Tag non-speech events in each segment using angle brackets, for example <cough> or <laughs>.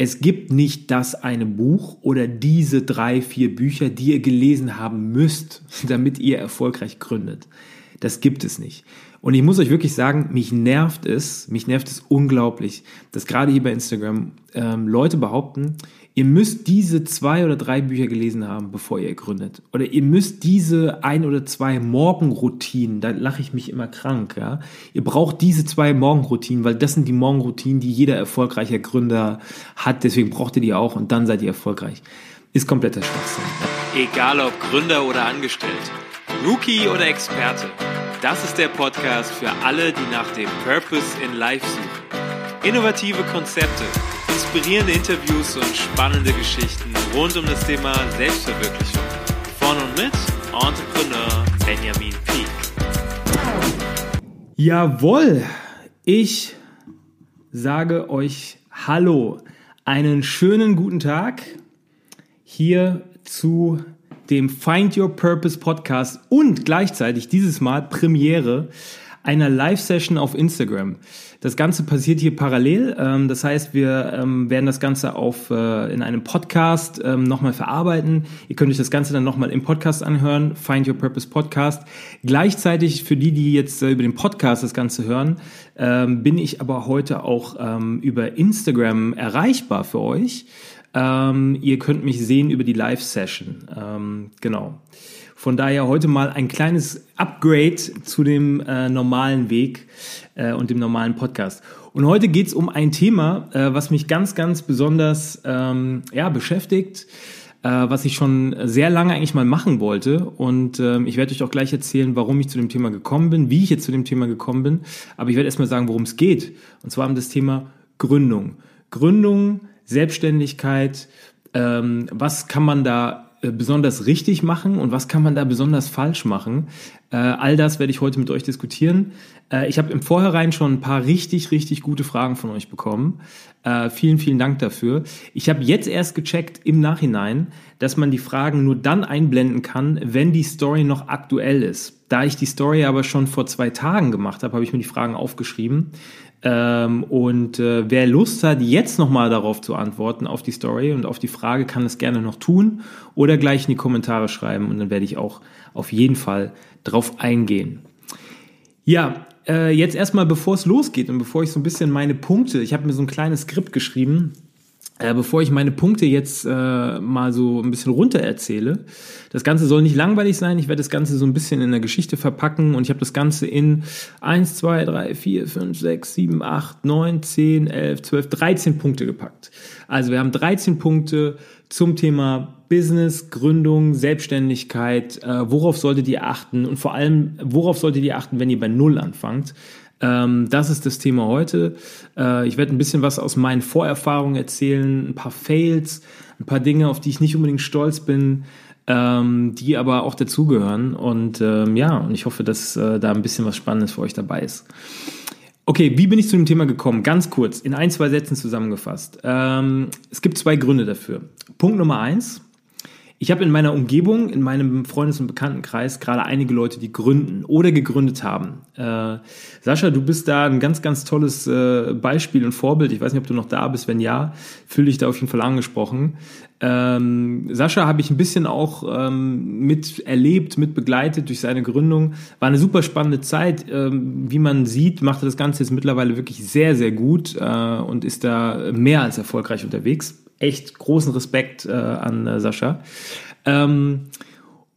Es gibt nicht das eine Buch oder diese drei, vier Bücher, die ihr gelesen haben müsst, <laughs> damit ihr erfolgreich gründet. Das gibt es nicht. Und ich muss euch wirklich sagen, mich nervt es, mich nervt es unglaublich, dass gerade hier bei Instagram ähm, Leute behaupten, ihr müsst diese zwei oder drei Bücher gelesen haben, bevor ihr gründet. Oder ihr müsst diese ein oder zwei Morgenroutinen, da lache ich mich immer krank, ja. Ihr braucht diese zwei Morgenroutinen, weil das sind die Morgenroutinen, die jeder erfolgreiche Gründer hat. Deswegen braucht ihr die auch und dann seid ihr erfolgreich. Ist kompletter Schwachsinn. Egal ob Gründer oder Angestellt, Rookie oder Experte. Das ist der Podcast für alle, die nach dem Purpose in Life suchen. Innovative Konzepte, inspirierende Interviews und spannende Geschichten rund um das Thema Selbstverwirklichung. Von und mit Entrepreneur Benjamin Peak. Jawohl, ich sage euch Hallo, einen schönen guten Tag hier zu dem Find Your Purpose Podcast und gleichzeitig dieses Mal Premiere einer Live-Session auf Instagram. Das Ganze passiert hier parallel. Ähm, das heißt, wir ähm, werden das Ganze auf, äh, in einem Podcast ähm, nochmal verarbeiten. Ihr könnt euch das Ganze dann nochmal im Podcast anhören. Find Your Purpose Podcast. Gleichzeitig für die, die jetzt äh, über den Podcast das Ganze hören, bin ich aber heute auch über Instagram erreichbar für euch. Ähm, ihr könnt mich sehen über die Live-Session. Ähm, genau. Von daher heute mal ein kleines Upgrade zu dem äh, normalen Weg äh, und dem normalen Podcast. Und heute geht es um ein Thema, äh, was mich ganz, ganz besonders ähm, ja, beschäftigt, äh, was ich schon sehr lange eigentlich mal machen wollte. Und ähm, ich werde euch auch gleich erzählen, warum ich zu dem Thema gekommen bin, wie ich jetzt zu dem Thema gekommen bin. Aber ich werde erstmal sagen, worum es geht. Und zwar um das Thema Gründung. Gründung Selbstständigkeit, ähm, was kann man da äh, besonders richtig machen und was kann man da besonders falsch machen. Äh, all das werde ich heute mit euch diskutieren. Äh, ich habe im Vorhinein schon ein paar richtig, richtig gute Fragen von euch bekommen. Äh, vielen, vielen Dank dafür. Ich habe jetzt erst gecheckt im Nachhinein, dass man die Fragen nur dann einblenden kann, wenn die Story noch aktuell ist. Da ich die Story aber schon vor zwei Tagen gemacht habe, habe ich mir die Fragen aufgeschrieben. Ähm, und äh, wer Lust hat, jetzt nochmal darauf zu antworten, auf die Story und auf die Frage, kann es gerne noch tun oder gleich in die Kommentare schreiben und dann werde ich auch auf jeden Fall drauf eingehen. Ja, äh, jetzt erstmal, bevor es losgeht und bevor ich so ein bisschen meine Punkte, ich habe mir so ein kleines Skript geschrieben, äh, bevor ich meine Punkte jetzt äh, mal so ein bisschen runter erzähle, das Ganze soll nicht langweilig sein. Ich werde das Ganze so ein bisschen in der Geschichte verpacken und ich habe das Ganze in 1, 2, 3, 4, 5, 6, 7, 8, 9, 10, 11, 12, 13 Punkte gepackt. Also wir haben 13 Punkte zum Thema Business, Gründung, Selbstständigkeit. Äh, worauf solltet ihr achten und vor allem, worauf solltet ihr achten, wenn ihr bei Null anfangt? Ähm, das ist das Thema heute. Äh, ich werde ein bisschen was aus meinen Vorerfahrungen erzählen, ein paar Fails, ein paar Dinge, auf die ich nicht unbedingt stolz bin, ähm, die aber auch dazugehören. Und ähm, ja, und ich hoffe, dass äh, da ein bisschen was Spannendes für euch dabei ist. Okay, wie bin ich zu dem Thema gekommen? Ganz kurz, in ein, zwei Sätzen zusammengefasst. Ähm, es gibt zwei Gründe dafür. Punkt Nummer eins, ich habe in meiner Umgebung, in meinem Freundes- und Bekanntenkreis gerade einige Leute, die gründen oder gegründet haben. Äh, Sascha, du bist da ein ganz, ganz tolles äh, Beispiel und Vorbild. Ich weiß nicht, ob du noch da bist. Wenn ja, fühle dich da auf jeden Fall angesprochen. Ähm, Sascha habe ich ein bisschen auch ähm, mit erlebt, durch seine Gründung. War eine super spannende Zeit. Ähm, wie man sieht, macht er das Ganze jetzt mittlerweile wirklich sehr, sehr gut äh, und ist da mehr als erfolgreich unterwegs echt großen Respekt äh, an äh, Sascha. Ähm,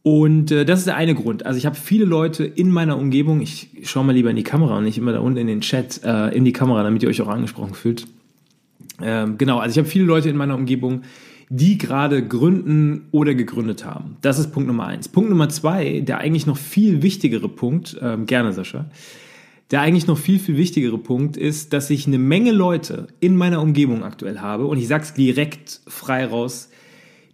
und äh, das ist der eine Grund. Also ich habe viele Leute in meiner Umgebung, ich schaue mal lieber in die Kamera und nicht immer da unten in den Chat, äh, in die Kamera, damit ihr euch auch angesprochen fühlt. Ähm, genau, also ich habe viele Leute in meiner Umgebung, die gerade gründen oder gegründet haben. Das ist Punkt Nummer eins. Punkt Nummer zwei, der eigentlich noch viel wichtigere Punkt, ähm, gerne Sascha, der eigentlich noch viel, viel wichtigere Punkt ist, dass ich eine Menge Leute in meiner Umgebung aktuell habe, und ich sag's direkt frei raus,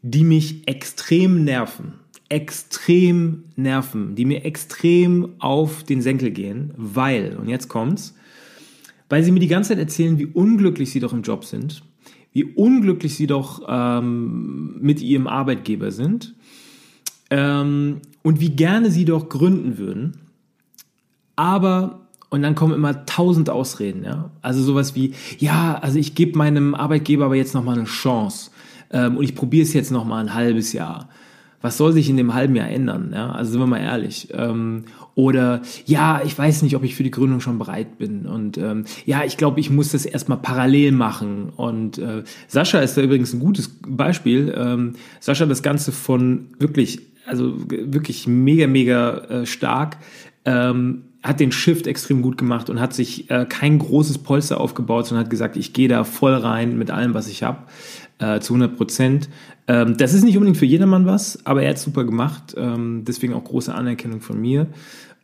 die mich extrem nerven. Extrem nerven, die mir extrem auf den Senkel gehen, weil, und jetzt kommt's, weil sie mir die ganze Zeit erzählen, wie unglücklich sie doch im Job sind, wie unglücklich sie doch ähm, mit ihrem Arbeitgeber sind ähm, und wie gerne sie doch gründen würden. Aber Und dann kommen immer tausend Ausreden, ja. Also sowas wie, ja, also ich gebe meinem Arbeitgeber aber jetzt nochmal eine Chance. Ähm, und ich probiere es jetzt nochmal ein halbes Jahr. Was soll sich in dem halben Jahr ändern? Ja? Also sind wir mal ehrlich. Ähm, oder ja, ich weiß nicht, ob ich für die Gründung schon bereit bin. Und ähm, ja, ich glaube, ich muss das erstmal parallel machen. Und äh, Sascha ist da übrigens ein gutes Beispiel. Ähm, Sascha das Ganze von wirklich, also wirklich mega, mega äh, stark ähm, hat den Shift extrem gut gemacht und hat sich äh, kein großes Polster aufgebaut, sondern hat gesagt, ich gehe da voll rein mit allem, was ich habe, äh, zu 100 Prozent. Ähm, das ist nicht unbedingt für jedermann was, aber er hat super gemacht, ähm, deswegen auch große Anerkennung von mir.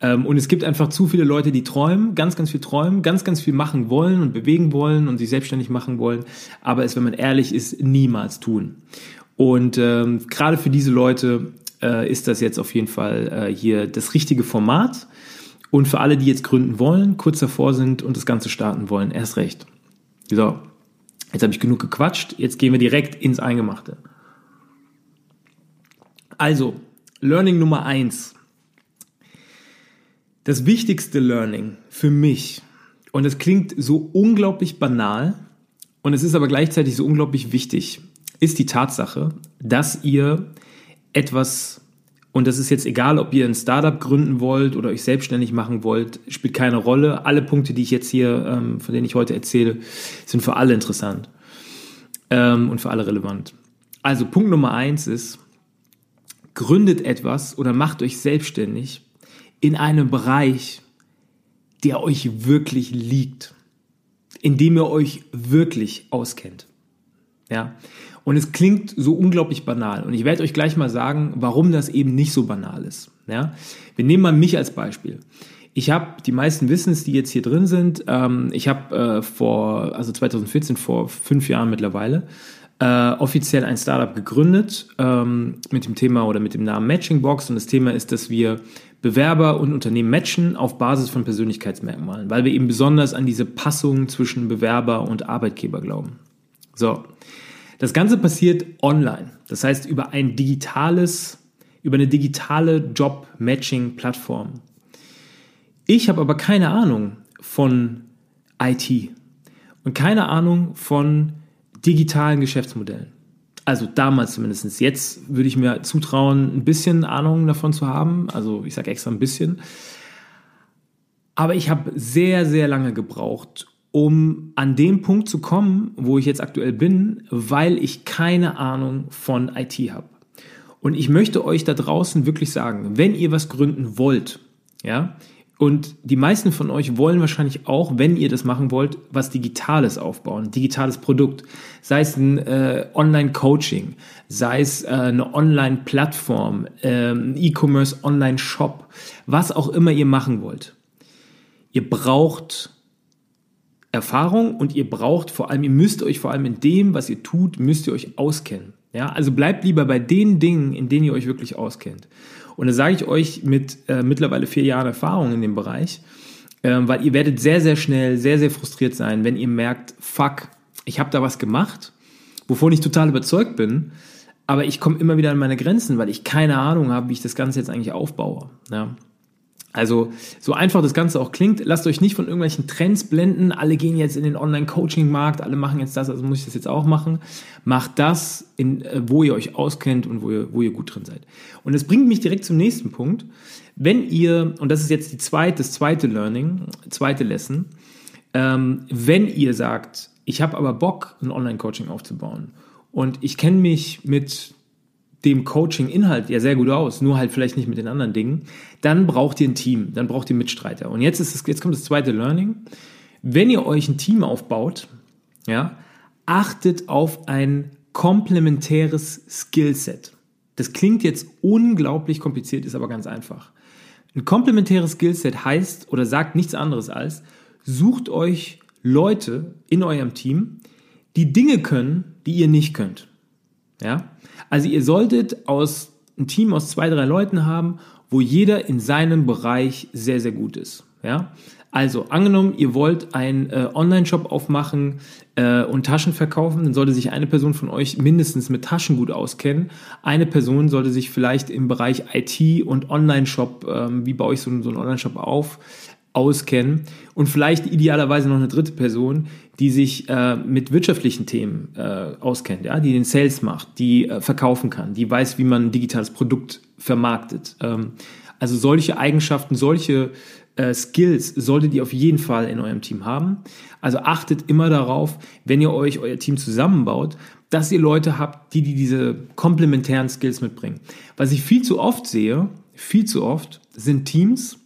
Ähm, und es gibt einfach zu viele Leute, die träumen, ganz, ganz viel träumen, ganz, ganz viel machen wollen und bewegen wollen und sich selbstständig machen wollen, aber es, wenn man ehrlich ist, niemals tun. Und ähm, gerade für diese Leute äh, ist das jetzt auf jeden Fall äh, hier das richtige Format. Und für alle, die jetzt gründen wollen, kurz davor sind und das Ganze starten wollen, erst recht. So, jetzt habe ich genug gequatscht, jetzt gehen wir direkt ins Eingemachte. Also, Learning Nummer eins. Das wichtigste Learning für mich, und es klingt so unglaublich banal, und es ist aber gleichzeitig so unglaublich wichtig, ist die Tatsache, dass ihr etwas und das ist jetzt egal, ob ihr ein Startup gründen wollt oder euch selbstständig machen wollt, spielt keine Rolle. Alle Punkte, die ich jetzt hier, ähm, von denen ich heute erzähle, sind für alle interessant ähm, und für alle relevant. Also Punkt Nummer eins ist, gründet etwas oder macht euch selbstständig in einem Bereich, der euch wirklich liegt, in dem ihr euch wirklich auskennt. Ja, und es klingt so unglaublich banal. Und ich werde euch gleich mal sagen, warum das eben nicht so banal ist. Ja? Wir nehmen mal mich als Beispiel. Ich habe, die meisten wissen es, die jetzt hier drin sind, ähm, ich habe äh, vor, also 2014, vor fünf Jahren mittlerweile, äh, offiziell ein Startup gegründet ähm, mit dem Thema oder mit dem Namen Matching Box. Und das Thema ist, dass wir Bewerber und Unternehmen matchen auf Basis von Persönlichkeitsmerkmalen, weil wir eben besonders an diese Passung zwischen Bewerber und Arbeitgeber glauben. So, das Ganze passiert online. Das heißt über ein digitales, über eine digitale Job-Matching-Plattform. Ich habe aber keine Ahnung von IT und keine Ahnung von digitalen Geschäftsmodellen. Also damals zumindest. Jetzt würde ich mir zutrauen, ein bisschen Ahnung davon zu haben. Also ich sage extra ein bisschen. Aber ich habe sehr, sehr lange gebraucht, um an dem Punkt zu kommen, wo ich jetzt aktuell bin, weil ich keine Ahnung von IT habe. Und ich möchte euch da draußen wirklich sagen, wenn ihr was gründen wollt, ja, und die meisten von euch wollen wahrscheinlich auch, wenn ihr das machen wollt, was Digitales aufbauen, digitales Produkt, sei es ein äh, Online-Coaching, sei es äh, eine Online-Plattform, äh, E-Commerce Online-Shop, was auch immer ihr machen wollt. Ihr braucht Erfahrung und ihr braucht vor allem, ihr müsst euch vor allem in dem, was ihr tut, müsst ihr euch auskennen. Ja, also bleibt lieber bei den Dingen, in denen ihr euch wirklich auskennt. Und da sage ich euch mit äh, mittlerweile vier Jahren Erfahrung in dem Bereich, äh, weil ihr werdet sehr, sehr schnell, sehr, sehr frustriert sein, wenn ihr merkt, fuck, ich habe da was gemacht, wovon ich total überzeugt bin, aber ich komme immer wieder an meine Grenzen, weil ich keine Ahnung habe, wie ich das Ganze jetzt eigentlich aufbaue. Ja. Also so einfach das Ganze auch klingt, lasst euch nicht von irgendwelchen Trends blenden. Alle gehen jetzt in den Online-Coaching-Markt, alle machen jetzt das, also muss ich das jetzt auch machen. Macht das, in, äh, wo ihr euch auskennt und wo ihr, wo ihr gut drin seid. Und das bringt mich direkt zum nächsten Punkt. Wenn ihr, und das ist jetzt die zweite, das zweite Learning, zweite Lesson, ähm, wenn ihr sagt, ich habe aber Bock, ein Online-Coaching aufzubauen und ich kenne mich mit dem Coaching-Inhalt ja sehr gut aus, nur halt vielleicht nicht mit den anderen Dingen, dann braucht ihr ein Team, dann braucht ihr Mitstreiter. Und jetzt, ist es, jetzt kommt das zweite Learning. Wenn ihr euch ein Team aufbaut, ja, achtet auf ein komplementäres Skillset. Das klingt jetzt unglaublich kompliziert, ist aber ganz einfach. Ein komplementäres Skillset heißt oder sagt nichts anderes als, sucht euch Leute in eurem Team, die Dinge können, die ihr nicht könnt. Ja? Also ihr solltet aus ein Team aus zwei, drei Leuten haben, wo jeder in seinem Bereich sehr, sehr gut ist. Ja? Also angenommen, ihr wollt einen äh, Online-Shop aufmachen äh, und Taschen verkaufen, dann sollte sich eine Person von euch mindestens mit Taschen gut auskennen. Eine Person sollte sich vielleicht im Bereich IT und Online-Shop, ähm, wie baue ich so, so einen Online-Shop auf, auskennen und vielleicht idealerweise noch eine dritte Person, die sich äh, mit wirtschaftlichen Themen äh, auskennt, ja, die den Sales macht, die äh, verkaufen kann, die weiß, wie man ein digitales Produkt vermarktet. Ähm, also solche Eigenschaften, solche äh, Skills solltet ihr auf jeden Fall in eurem Team haben. Also achtet immer darauf, wenn ihr euch euer Team zusammenbaut, dass ihr Leute habt, die, die diese komplementären Skills mitbringen. Was ich viel zu oft sehe, viel zu oft, sind Teams,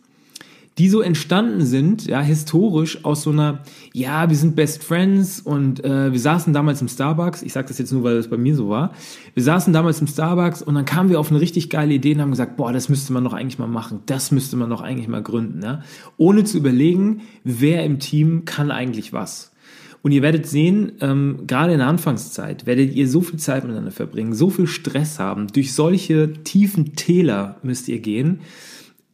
die so entstanden sind, ja, historisch aus so einer, ja, wir sind Best Friends und äh, wir saßen damals im Starbucks, ich sage das jetzt nur, weil das bei mir so war, wir saßen damals im Starbucks und dann kamen wir auf eine richtig geile Idee und haben gesagt, boah, das müsste man doch eigentlich mal machen, das müsste man doch eigentlich mal gründen, ja? ohne zu überlegen, wer im Team kann eigentlich was. Und ihr werdet sehen, ähm, gerade in der Anfangszeit werdet ihr so viel Zeit miteinander verbringen, so viel Stress haben, durch solche tiefen Täler müsst ihr gehen.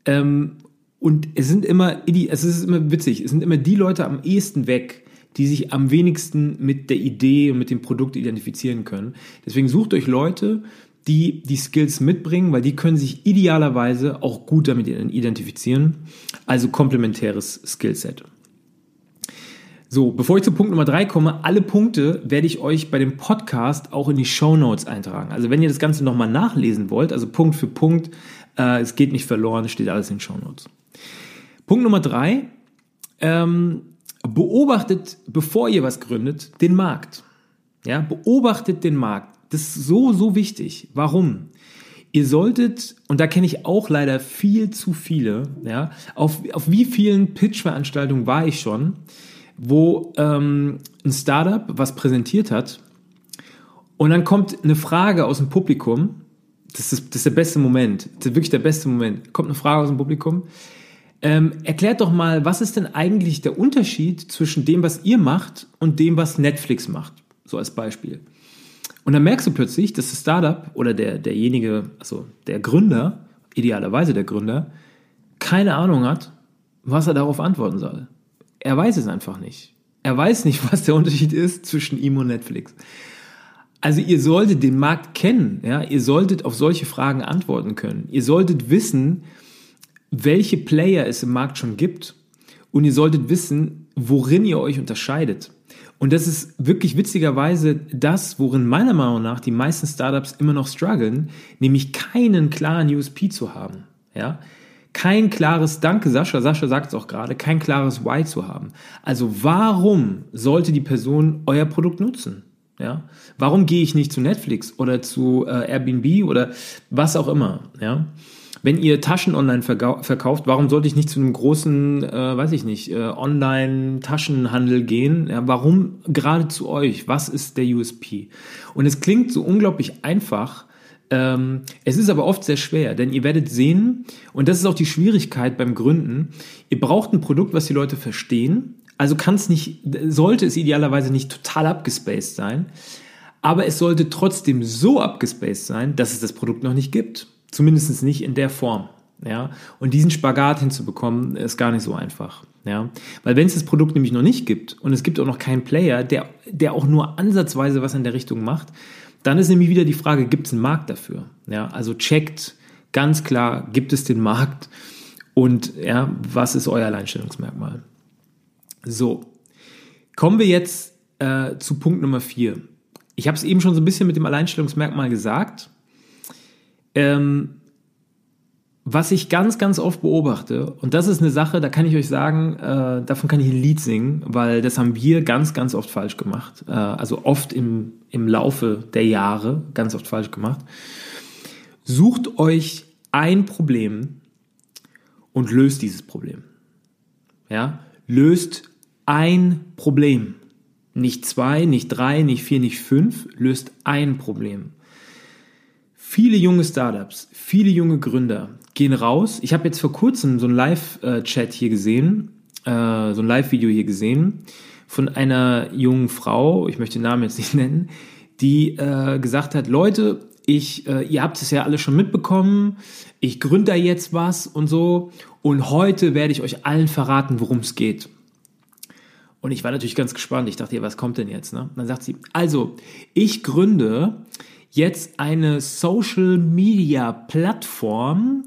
Ähm, und es sind immer, es ist immer witzig, es sind immer die Leute am ehesten weg, die sich am wenigsten mit der Idee und mit dem Produkt identifizieren können. Deswegen sucht euch Leute, die die Skills mitbringen, weil die können sich idealerweise auch gut damit identifizieren. Also komplementäres Skillset. So, bevor ich zu Punkt Nummer drei komme, alle Punkte werde ich euch bei dem Podcast auch in die Show Notes eintragen. Also wenn ihr das Ganze nochmal nachlesen wollt, also Punkt für Punkt, äh, es geht nicht verloren, steht alles in den Show Notes. Punkt Nummer drei, ähm, beobachtet, bevor ihr was gründet, den Markt. Ja, beobachtet den Markt. Das ist so, so wichtig. Warum? Ihr solltet, und da kenne ich auch leider viel zu viele, ja, auf, auf wie vielen Pitch-Veranstaltungen war ich schon, wo ähm, ein Startup was präsentiert hat und dann kommt eine Frage aus dem Publikum, das ist, das ist der beste Moment, das ist wirklich der beste Moment, kommt eine Frage aus dem Publikum, ähm, erklärt doch mal, was ist denn eigentlich der Unterschied zwischen dem, was ihr macht und dem, was Netflix macht? So als Beispiel. Und dann merkst du plötzlich, dass das Startup oder der, derjenige, also der Gründer, idealerweise der Gründer, keine Ahnung hat, was er darauf antworten soll. Er weiß es einfach nicht. Er weiß nicht, <laughs> was der Unterschied ist zwischen ihm und Netflix. Also ihr solltet den Markt kennen, ja, ihr solltet auf solche Fragen antworten können. Ihr solltet wissen, welche Player es im Markt schon gibt und ihr solltet wissen, worin ihr euch unterscheidet. Und das ist wirklich witzigerweise das, worin meiner Meinung nach die meisten Startups immer noch strugglen, nämlich keinen klaren USP zu haben. Ja? Kein klares, danke Sascha, Sascha sagt es auch gerade, kein klares Why zu haben. Also warum sollte die Person euer Produkt nutzen? Ja? Warum gehe ich nicht zu Netflix oder zu äh, Airbnb oder was auch immer? Ja? Wenn ihr Taschen online verkauft, warum sollte ich nicht zu einem großen, äh, weiß ich nicht, äh, Online-Taschenhandel gehen? Ja, warum gerade zu euch? Was ist der USP? Und es klingt so unglaublich einfach. Ähm, es ist aber oft sehr schwer, denn ihr werdet sehen, und das ist auch die Schwierigkeit beim Gründen, ihr braucht ein Produkt, was die Leute verstehen. Also kann es nicht, sollte es idealerweise nicht total abgespaced sein, aber es sollte trotzdem so abgespaced sein, dass es das Produkt noch nicht gibt. Zumindest nicht in der Form. Ja, und diesen Spagat hinzubekommen, ist gar nicht so einfach. Ja, weil wenn es das Produkt nämlich noch nicht gibt und es gibt auch noch keinen Player, der, der auch nur ansatzweise was in der Richtung macht, dann ist nämlich wieder die Frage, gibt es einen Markt dafür? Ja, also checkt ganz klar, gibt es den Markt und ja, was ist euer Alleinstellungsmerkmal? So, kommen wir jetzt äh, zu Punkt Nummer vier. Ich habe es eben schon so ein bisschen mit dem Alleinstellungsmerkmal gesagt. Ähm, was ich ganz, ganz oft beobachte, und das ist eine Sache, da kann ich euch sagen, äh, davon kann ich ein Lied singen, weil das haben wir ganz, ganz oft falsch gemacht. Äh, also oft im, im Laufe der Jahre ganz oft falsch gemacht. Sucht euch ein Problem und löst dieses Problem. Ja, löst ein Problem. Nicht zwei, nicht drei, nicht vier, nicht fünf, löst ein Problem. Viele junge Startups, viele junge Gründer gehen raus. Ich habe jetzt vor kurzem so ein Live-Chat hier gesehen, äh, so ein Live-Video hier gesehen von einer jungen Frau, ich möchte den Namen jetzt nicht <laughs> nennen, die äh, gesagt hat, Leute, ich, äh, ihr habt es ja alle schon mitbekommen, ich gründe da jetzt was und so und heute werde ich euch allen verraten, worum es geht. Und ich war natürlich ganz gespannt. Ich dachte, ja, was kommt denn jetzt? Ne? dann sagt sie, also, ich gründe jetzt eine Social Media Plattform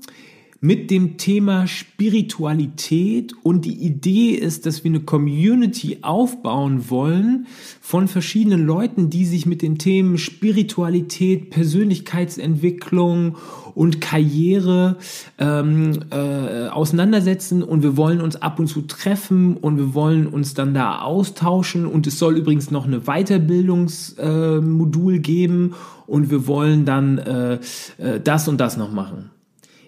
mit dem Thema Spiritualität und die Idee ist, dass wir eine Community aufbauen wollen von verschiedenen Leuten, die sich mit den Themen Spiritualität, Persönlichkeitsentwicklung und Karriere ähm, äh, auseinandersetzen. Und wir wollen uns ab und zu treffen und wir wollen uns dann da austauschen. Und es soll übrigens noch eine Weiterbildungsmodul äh, geben. Und wir wollen dann äh, äh, das und das noch machen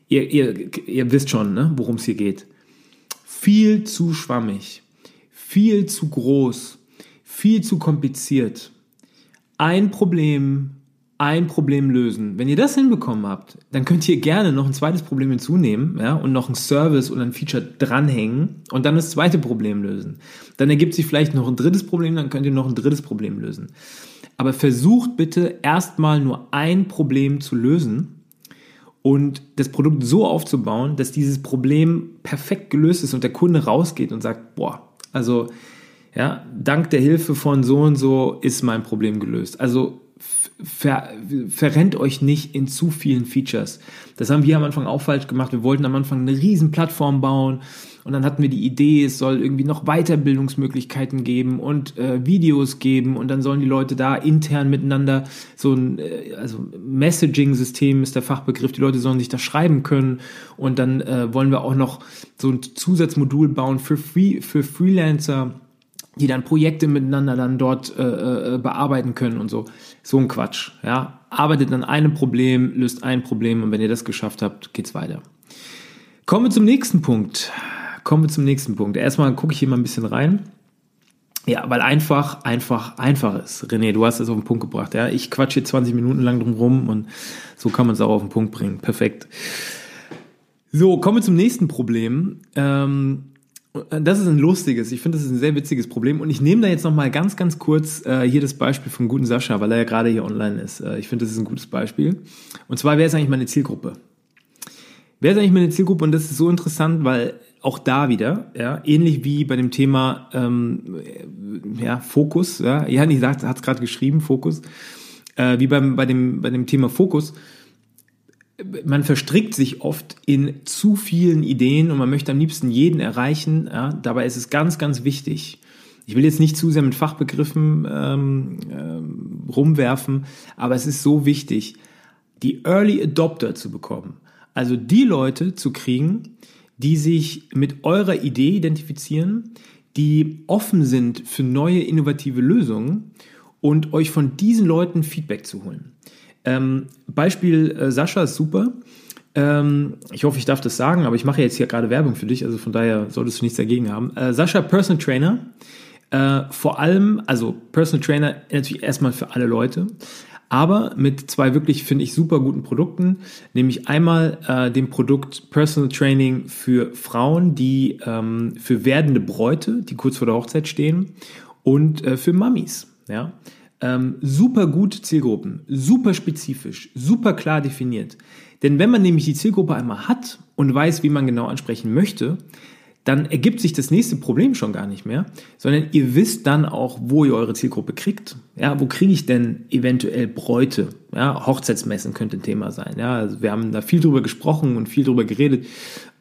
ihr, ihr, ihr wisst schon, ne, worum es hier geht. Viel zu schwammig, viel zu groß, viel zu kompliziert. Ein Problem, ein Problem lösen. Wenn ihr das hinbekommen habt, dann könnt ihr gerne noch ein zweites Problem hinzunehmen ja, und noch ein Service oder ein Feature dranhängen und dann das zweite Problem lösen. Dann ergibt sich vielleicht noch ein drittes Problem, dann könnt ihr noch ein drittes Problem lösen. Aber versucht bitte erstmal nur ein Problem zu lösen und das Produkt so aufzubauen, dass dieses Problem perfekt gelöst ist und der Kunde rausgeht und sagt, boah, also ja, dank der Hilfe von so und so ist mein Problem gelöst. Also ver, verrennt euch nicht in zu vielen Features. Das haben wir am Anfang auch falsch gemacht. Wir wollten am Anfang eine riesen Plattform bauen und dann hatten wir die Idee, es soll irgendwie noch Weiterbildungsmöglichkeiten geben und äh, Videos geben und dann sollen die Leute da intern miteinander so ein, äh, also Messaging-System ist der Fachbegriff, die Leute sollen sich da schreiben können und dann äh, wollen wir auch noch so ein Zusatzmodul bauen für, Free, für Freelancer die dann Projekte miteinander dann dort äh, äh, bearbeiten können und so. So ein Quatsch. Ja, arbeitet an einem Problem, löst ein Problem und wenn ihr das geschafft habt, geht's weiter. Kommen wir zum nächsten Punkt. Kommen wir zum nächsten Punkt. Erstmal gucke ich hier mal ein bisschen rein. Ja, weil einfach, einfach, einfach ist. René, du hast es auf den Punkt gebracht. Ja, ich quatsche hier 20 Minuten lang drum rum und so kann man es auch auf den Punkt bringen. Perfekt. So, kommen wir zum nächsten Problem. Ähm, das ist ein lustiges, ich finde, das ist ein sehr witziges Problem und ich nehme da jetzt nochmal ganz, ganz kurz äh, hier das Beispiel vom guten Sascha, weil er ja gerade hier online ist. Äh, ich finde, das ist ein gutes Beispiel. Und zwar, wer ist eigentlich meine Zielgruppe? Wer ist eigentlich meine Zielgruppe? Und das ist so interessant, weil auch da wieder, ja, ähnlich wie bei dem Thema ähm, ja, Fokus, ja, Jan sagt, hat es gerade geschrieben, Fokus, äh, wie beim, bei, dem, bei dem Thema Fokus, man verstrickt sich oft in zu vielen Ideen und man möchte am liebsten jeden erreichen. Ja, dabei ist es ganz, ganz wichtig. Ich will jetzt nicht zu sehr mit Fachbegriffen ähm, ähm, rumwerfen, aber es ist so wichtig, die Early Adopter zu bekommen. Also die Leute zu kriegen, die sich mit eurer Idee identifizieren, die offen sind für neue innovative Lösungen und euch von diesen Leuten Feedback zu holen. Ähm, Beispiel äh, Sascha ist super. Ähm, ich hoffe, ich darf das sagen, aber ich mache jetzt hier gerade Werbung für dich, also von daher solltest du nichts dagegen haben. Äh, Sascha, Personal Trainer. Äh, vor allem, also Personal Trainer natürlich erstmal für alle Leute, aber mit zwei wirklich, finde ich, super guten Produkten, nämlich einmal äh, dem Produkt Personal Training für Frauen, die ähm, für werdende Bräute, die kurz vor der Hochzeit stehen, und äh, für Mummies. Ja? Ähm, super gut Zielgruppen, super spezifisch, super klar definiert. Denn wenn man nämlich die Zielgruppe einmal hat und weiß, wie man genau ansprechen möchte, dann ergibt sich das nächste Problem schon gar nicht mehr, sondern ihr wisst dann auch, wo ihr eure Zielgruppe kriegt. Ja, wo kriege ich denn eventuell Bräute? Ja, Hochzeitsmessen könnte ein Thema sein. Ja, also wir haben da viel drüber gesprochen und viel drüber geredet.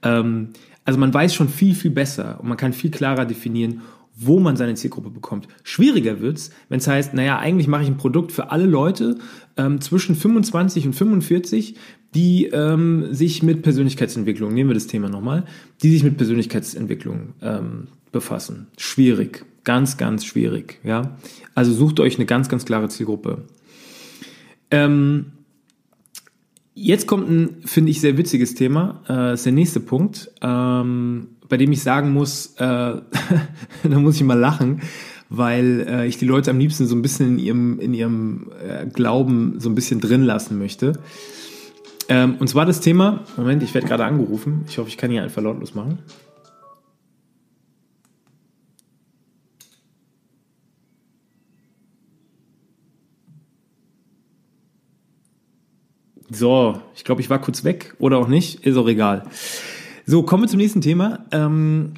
Ähm, also man weiß schon viel, viel besser und man kann viel klarer definieren, wo man seine Zielgruppe bekommt. Schwieriger wird's, wenn es heißt, naja, eigentlich mache ich ein Produkt für alle Leute ähm, zwischen 25 und 45, die ähm, sich mit Persönlichkeitsentwicklung, nehmen wir das Thema nochmal, die sich mit Persönlichkeitsentwicklung ähm, befassen. Schwierig, ganz, ganz schwierig. Ja, also sucht euch eine ganz, ganz klare Zielgruppe. Ähm, jetzt kommt ein, finde ich, sehr witziges Thema. Äh, ist der nächste Punkt. Ähm, bei dem ich sagen muss, äh, <laughs> da muss ich mal lachen, weil äh, ich die Leute am liebsten so ein bisschen in ihrem, in ihrem äh, Glauben so ein bisschen drin lassen möchte. Ähm, und zwar das Thema, Moment, ich werde gerade angerufen. Ich hoffe, ich kann hier einfach lautlos machen. So, ich glaube, ich war kurz weg oder auch nicht, ist auch egal. So, kommen wir zum nächsten Thema. Ähm,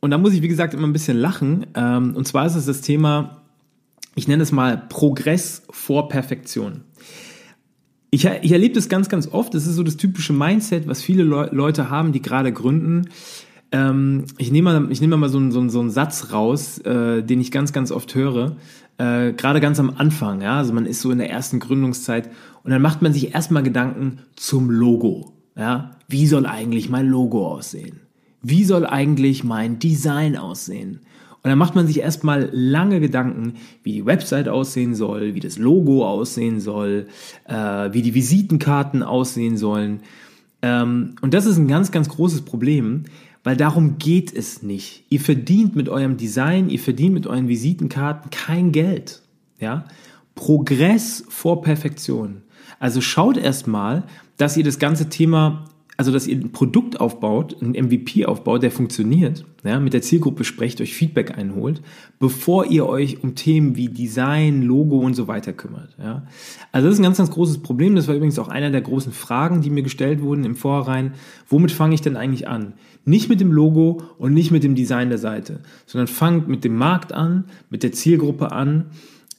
und da muss ich, wie gesagt, immer ein bisschen lachen. Ähm, und zwar ist es das Thema, ich nenne es mal Progress vor Perfektion. Ich, ich erlebe das ganz, ganz oft. Das ist so das typische Mindset, was viele Le Leute haben, die gerade gründen. Ähm, ich nehme mal, ich nehme mal so einen, so, so einen Satz raus, äh, den ich ganz, ganz oft höre. Äh, gerade ganz am Anfang, ja. Also man ist so in der ersten Gründungszeit und dann macht man sich erstmal Gedanken zum Logo. Ja, wie soll eigentlich mein Logo aussehen? Wie soll eigentlich mein Design aussehen? Und dann macht man sich erstmal lange Gedanken, wie die Website aussehen soll, wie das Logo aussehen soll, äh, wie die Visitenkarten aussehen sollen. Ähm, und das ist ein ganz, ganz großes Problem, weil darum geht es nicht. Ihr verdient mit eurem Design, ihr verdient mit euren Visitenkarten kein Geld. Ja? Progress vor Perfektion. Also schaut erstmal, dass ihr das ganze Thema also dass ihr ein Produkt aufbaut, ein MVP aufbaut, der funktioniert, ja, mit der Zielgruppe sprecht, euch Feedback einholt, bevor ihr euch um Themen wie Design, Logo und so weiter kümmert. Ja. Also das ist ein ganz, ganz großes Problem. Das war übrigens auch einer der großen Fragen, die mir gestellt wurden im Vorhinein. Womit fange ich denn eigentlich an? Nicht mit dem Logo und nicht mit dem Design der Seite, sondern fangt mit dem Markt an, mit der Zielgruppe an,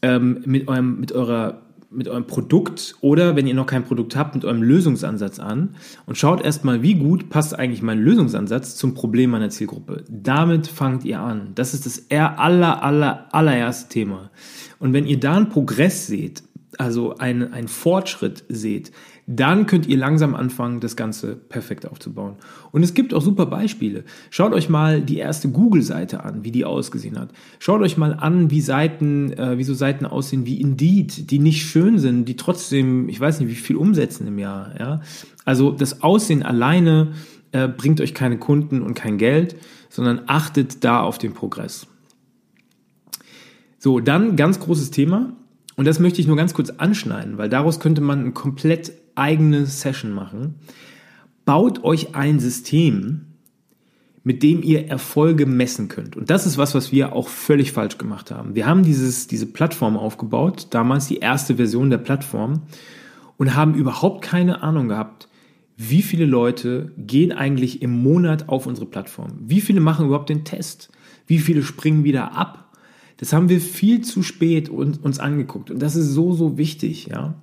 ähm, mit, eurem, mit eurer mit eurem Produkt oder wenn ihr noch kein Produkt habt, mit eurem Lösungsansatz an und schaut erstmal, wie gut passt eigentlich mein Lösungsansatz zum Problem meiner Zielgruppe. Damit fangt ihr an. Das ist das aller, aller, allererste Thema. Und wenn ihr da einen Progress seht, also einen, einen Fortschritt seht, dann könnt ihr langsam anfangen, das Ganze perfekt aufzubauen. Und es gibt auch super Beispiele. Schaut euch mal die erste Google-Seite an, wie die ausgesehen hat. Schaut euch mal an, wie Seiten, äh, wie so Seiten aussehen wie Indeed, die nicht schön sind, die trotzdem, ich weiß nicht, wie viel umsetzen im Jahr. Ja? Also das Aussehen alleine äh, bringt euch keine Kunden und kein Geld, sondern achtet da auf den Progress. So, dann ganz großes Thema. Und das möchte ich nur ganz kurz anschneiden, weil daraus könnte man ein komplett eigene Session machen. Baut euch ein System, mit dem ihr Erfolge messen könnt. Und das ist was, was wir auch völlig falsch gemacht haben. Wir haben dieses, diese Plattform aufgebaut, damals die erste Version der Plattform, und haben überhaupt keine Ahnung gehabt, wie viele Leute gehen eigentlich im Monat auf unsere Plattform? Wie viele machen überhaupt den Test? Wie viele springen wieder ab? Das haben wir viel zu spät uns angeguckt. Und das ist so, so wichtig, ja.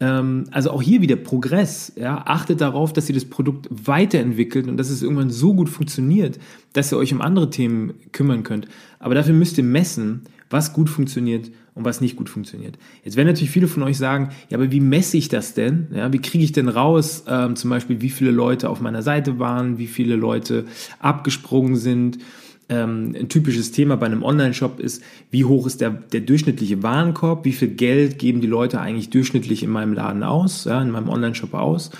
Ähm, also auch hier wieder Progress. Ja? Achtet darauf, dass ihr das Produkt weiterentwickelt und dass es irgendwann so gut funktioniert, dass ihr euch um andere Themen kümmern könnt. Aber dafür müsst ihr messen, was gut funktioniert und was nicht gut funktioniert. Jetzt werden natürlich viele von euch sagen, ja, aber wie messe ich das denn? Ja, wie kriege ich denn raus, ähm, zum Beispiel, wie viele Leute auf meiner Seite waren, wie viele Leute abgesprungen sind? Ähm, ein typisches Thema bei einem Online-Shop ist, wie hoch ist der, der durchschnittliche Warenkorb, wie viel Geld geben die Leute eigentlich durchschnittlich in meinem Laden aus, ja, in meinem Online-Shop aus.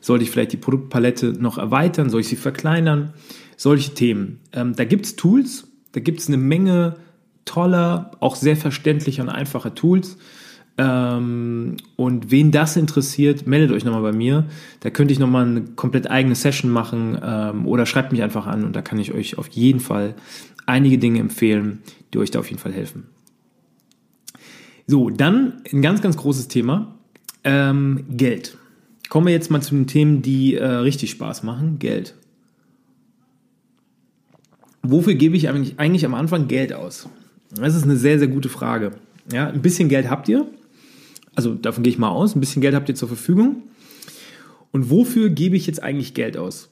Sollte ich vielleicht die Produktpalette noch erweitern? Soll ich sie verkleinern? Solche Themen. Ähm, da gibt's Tools, da gibt's eine Menge toller, auch sehr verständlicher und einfacher Tools. Ähm, und wen das interessiert, meldet euch nochmal bei mir. Da könnte ich nochmal eine komplett eigene Session machen ähm, oder schreibt mich einfach an und da kann ich euch auf jeden Fall einige Dinge empfehlen, die euch da auf jeden Fall helfen. So, dann ein ganz, ganz großes Thema. Ähm, Geld. Kommen wir jetzt mal zu den Themen, die äh, richtig Spaß machen. Geld. Wofür gebe ich eigentlich, eigentlich am Anfang Geld aus? Das ist eine sehr, sehr gute Frage. Ja, ein bisschen Geld habt ihr, also davon gehe ich mal aus, ein bisschen Geld habt ihr zur Verfügung. Und wofür gebe ich jetzt eigentlich Geld aus?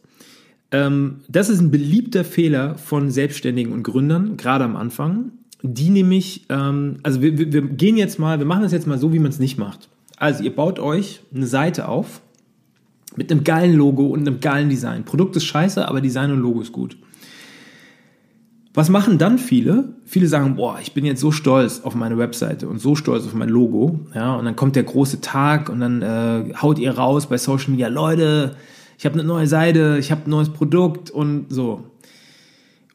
Ähm, das ist ein beliebter Fehler von Selbstständigen und Gründern, gerade am Anfang. Die nämlich, ähm, also wir, wir, wir gehen jetzt mal, wir machen das jetzt mal so, wie man es nicht macht. Also ihr baut euch eine Seite auf mit einem geilen Logo und einem geilen Design. Produkt ist scheiße, aber Design und Logo ist gut. Was machen dann viele? Viele sagen, boah, ich bin jetzt so stolz auf meine Webseite und so stolz auf mein Logo. Ja, und dann kommt der große Tag und dann äh, haut ihr raus bei Social Media, Leute, ich habe eine neue Seite, ich habe ein neues Produkt und so.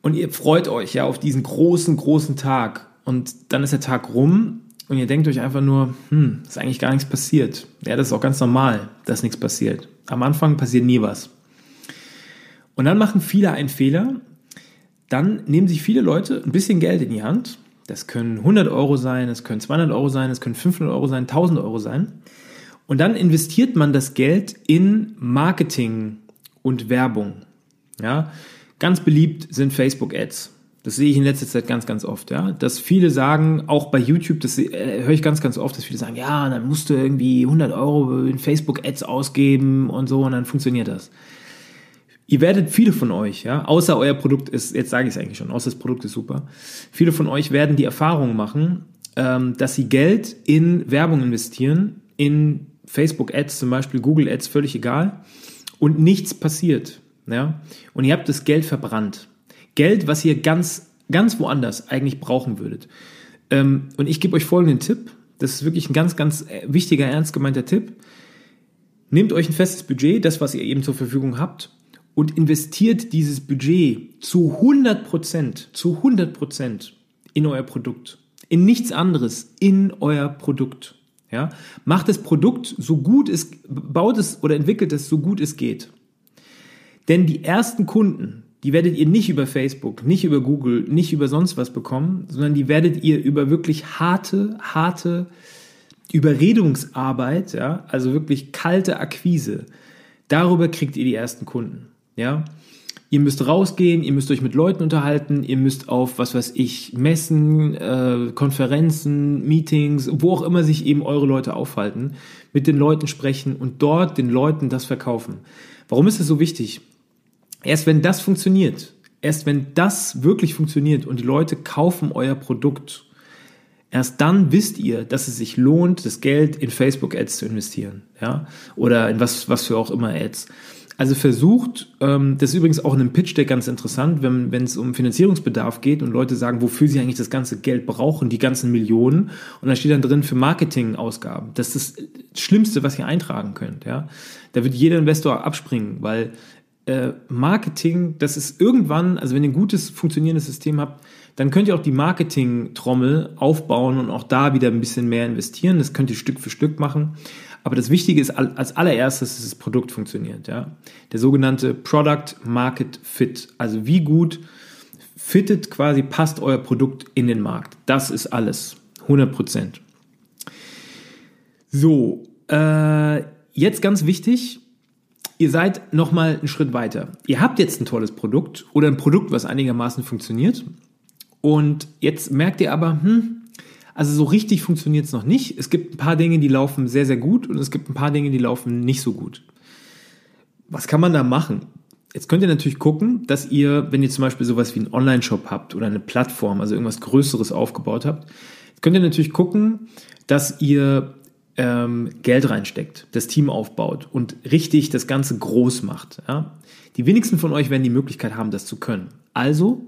Und ihr freut euch ja auf diesen großen, großen Tag. Und dann ist der Tag rum und ihr denkt euch einfach nur, hm, ist eigentlich gar nichts passiert. Ja, das ist auch ganz normal, dass nichts passiert. Am Anfang passiert nie was. Und dann machen viele einen Fehler dann nehmen sich viele Leute ein bisschen Geld in die Hand. Das können 100 Euro sein, es können 200 Euro sein, es können 500 Euro sein, 1000 Euro sein. Und dann investiert man das Geld in Marketing und Werbung. Ja, ganz beliebt sind Facebook Ads. Das sehe ich in letzter Zeit ganz, ganz oft, ja. Dass viele sagen, auch bei YouTube, das äh, höre ich ganz, ganz oft, dass viele sagen, ja, dann musst du irgendwie 100 Euro in Facebook-Ads ausgeben und so und dann funktioniert das. Ihr werdet viele von euch, ja, außer euer Produkt ist, jetzt sage ich es eigentlich schon, außer das Produkt ist super, viele von euch werden die Erfahrung machen, ähm, dass sie Geld in Werbung investieren, in Facebook-Ads zum Beispiel, Google-Ads, völlig egal, und nichts passiert, ja. Und ihr habt das Geld verbrannt. Geld, was ihr ganz, ganz woanders eigentlich brauchen würdet. Ähm, und ich gebe euch folgenden Tipp. Das ist wirklich ein ganz, ganz äh, wichtiger, ernst gemeinter Tipp. Nehmt euch ein festes Budget, das, was ihr eben zur Verfügung habt, und investiert dieses Budget zu 100 Prozent, zu 100 Prozent in euer Produkt. In nichts anderes, in euer Produkt. Ja? Macht das Produkt so gut es, baut es oder entwickelt es so gut es geht. Denn die ersten Kunden, die werdet ihr nicht über Facebook, nicht über Google, nicht über sonst was bekommen, sondern die werdet ihr über wirklich harte, harte Überredungsarbeit, ja, also wirklich kalte Akquise. Darüber kriegt ihr die ersten Kunden, ja. Ihr müsst rausgehen, ihr müsst euch mit Leuten unterhalten, ihr müsst auf, was weiß ich, Messen, äh, Konferenzen, Meetings, wo auch immer sich eben eure Leute aufhalten, mit den Leuten sprechen und dort den Leuten das verkaufen. Warum ist das so wichtig? Erst wenn das funktioniert, erst wenn das wirklich funktioniert und die Leute kaufen euer Produkt, erst dann wisst ihr, dass es sich lohnt, das Geld in Facebook-Ads zu investieren, ja, oder in was, was für auch immer Ads. Also versucht, ähm, das ist übrigens auch in einem Pitch Deck ganz interessant, wenn wenn es um Finanzierungsbedarf geht und Leute sagen, wofür sie eigentlich das ganze Geld brauchen, die ganzen Millionen, und da steht dann drin für Marketingausgaben. Das ist das Schlimmste, was ihr eintragen könnt. Ja, da wird jeder Investor abspringen, weil äh, Marketing, das ist irgendwann, also wenn ihr ein gutes funktionierendes System habt, dann könnt ihr auch die Marketing-Trommel aufbauen und auch da wieder ein bisschen mehr investieren. Das könnt ihr Stück für Stück machen. Aber das Wichtige ist als allererstes, dass das Produkt funktioniert. Ja? Der sogenannte Product Market Fit. Also wie gut fittet quasi, passt euer Produkt in den Markt. Das ist alles. 100 Prozent. So, äh, jetzt ganz wichtig, ihr seid nochmal einen Schritt weiter. Ihr habt jetzt ein tolles Produkt oder ein Produkt, was einigermaßen funktioniert. Und jetzt merkt ihr aber, hm, also so richtig funktioniert es noch nicht. Es gibt ein paar Dinge, die laufen sehr, sehr gut und es gibt ein paar Dinge, die laufen nicht so gut. Was kann man da machen? Jetzt könnt ihr natürlich gucken, dass ihr, wenn ihr zum Beispiel sowas wie einen Online-Shop habt oder eine Plattform, also irgendwas Größeres aufgebaut habt, könnt ihr natürlich gucken, dass ihr ähm, Geld reinsteckt, das Team aufbaut und richtig das Ganze groß macht. Ja? Die wenigsten von euch werden die Möglichkeit haben, das zu können. Also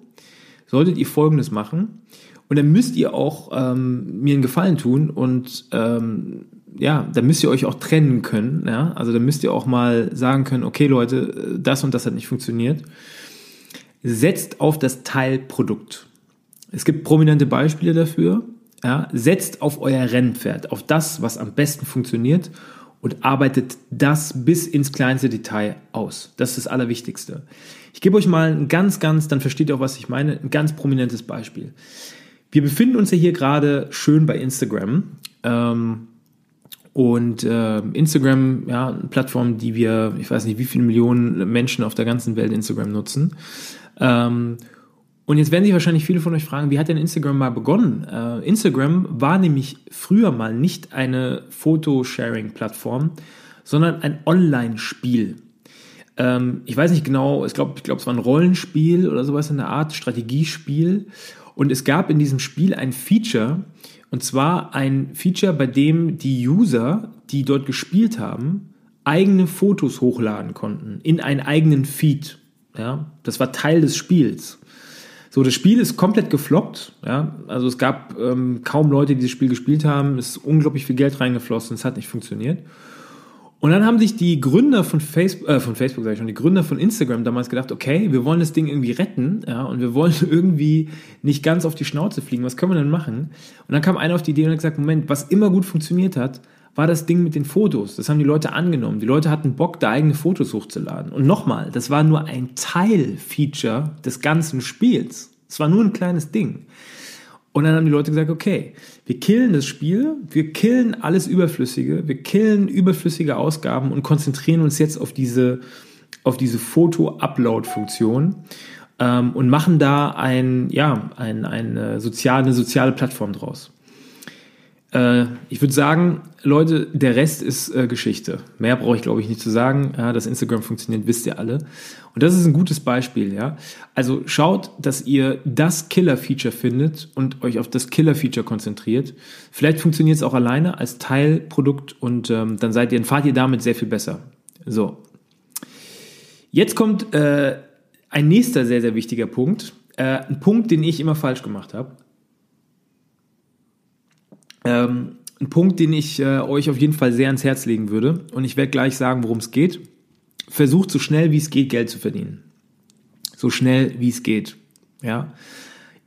solltet ihr Folgendes machen und dann müsst ihr auch ähm, mir einen Gefallen tun und ähm, ja, dann müsst ihr euch auch trennen können. Ja? Also dann müsst ihr auch mal sagen können, okay Leute, das und das hat nicht funktioniert. Setzt auf das Teilprodukt. Es gibt prominente Beispiele dafür. Ja, setzt auf euer Rennpferd, auf das, was am besten funktioniert und arbeitet das bis ins kleinste Detail aus. Das ist das Allerwichtigste. Ich gebe euch mal ein ganz, ganz, dann versteht ihr auch, was ich meine, ein ganz prominentes Beispiel. Wir befinden uns ja hier gerade schön bei Instagram. Ähm, und äh, Instagram, ja, eine Plattform, die wir, ich weiß nicht, wie viele Millionen Menschen auf der ganzen Welt Instagram nutzen. Ähm, und jetzt werden sich wahrscheinlich viele von euch fragen, wie hat denn Instagram mal begonnen? Äh, Instagram war nämlich früher mal nicht eine Fotosharing-Plattform, sondern ein Online-Spiel. Ähm, ich weiß nicht genau, ich glaube, ich glaub, es war ein Rollenspiel oder sowas in der Art, Strategiespiel. Und es gab in diesem Spiel ein Feature, und zwar ein Feature, bei dem die User, die dort gespielt haben, eigene Fotos hochladen konnten in einen eigenen Feed. Ja, das war Teil des Spiels. So, das Spiel ist komplett gefloppt. Ja? Also es gab ähm, kaum Leute, die das Spiel gespielt haben. Es ist unglaublich viel Geld reingeflossen. Es hat nicht funktioniert. Und dann haben sich die Gründer von Facebook, äh, von Facebook sage ich schon, die Gründer von Instagram damals gedacht, okay, wir wollen das Ding irgendwie retten, ja, und wir wollen <laughs> irgendwie nicht ganz auf die Schnauze fliegen. Was können wir denn machen? Und dann kam einer auf die Idee und hat gesagt, Moment, was immer gut funktioniert hat, war das Ding mit den Fotos. Das haben die Leute angenommen. Die Leute hatten Bock, da eigene Fotos hochzuladen. Und nochmal, das war nur ein Teilfeature des ganzen Spiels. Es war nur ein kleines Ding. Und dann haben die Leute gesagt, okay, wir killen das Spiel, wir killen alles Überflüssige, wir killen überflüssige Ausgaben und konzentrieren uns jetzt auf diese, auf diese Foto-Upload-Funktion. ähm, und machen da ein, ja, ein, eine, soziale, eine soziale Plattform draus. Äh, ich würde sagen, Leute, der Rest ist äh, Geschichte. Mehr brauche ich, glaube ich, nicht zu sagen. Ja, dass Instagram funktioniert, wisst ihr alle. Und das ist ein gutes Beispiel, ja. Also schaut, dass ihr das Killer-Feature findet und euch auf das Killer-Feature konzentriert. Vielleicht funktioniert es auch alleine als Teilprodukt und ähm, dann seid ihr, dann fahrt ihr damit sehr viel besser. So. Jetzt kommt äh, ein nächster sehr, sehr wichtiger Punkt. Äh, ein Punkt, den ich immer falsch gemacht habe. Ähm, ein Punkt, den ich äh, euch auf jeden Fall sehr ans Herz legen würde. Und ich werde gleich sagen, worum es geht. Versucht so schnell wie es geht, Geld zu verdienen. So schnell wie es geht. Ja.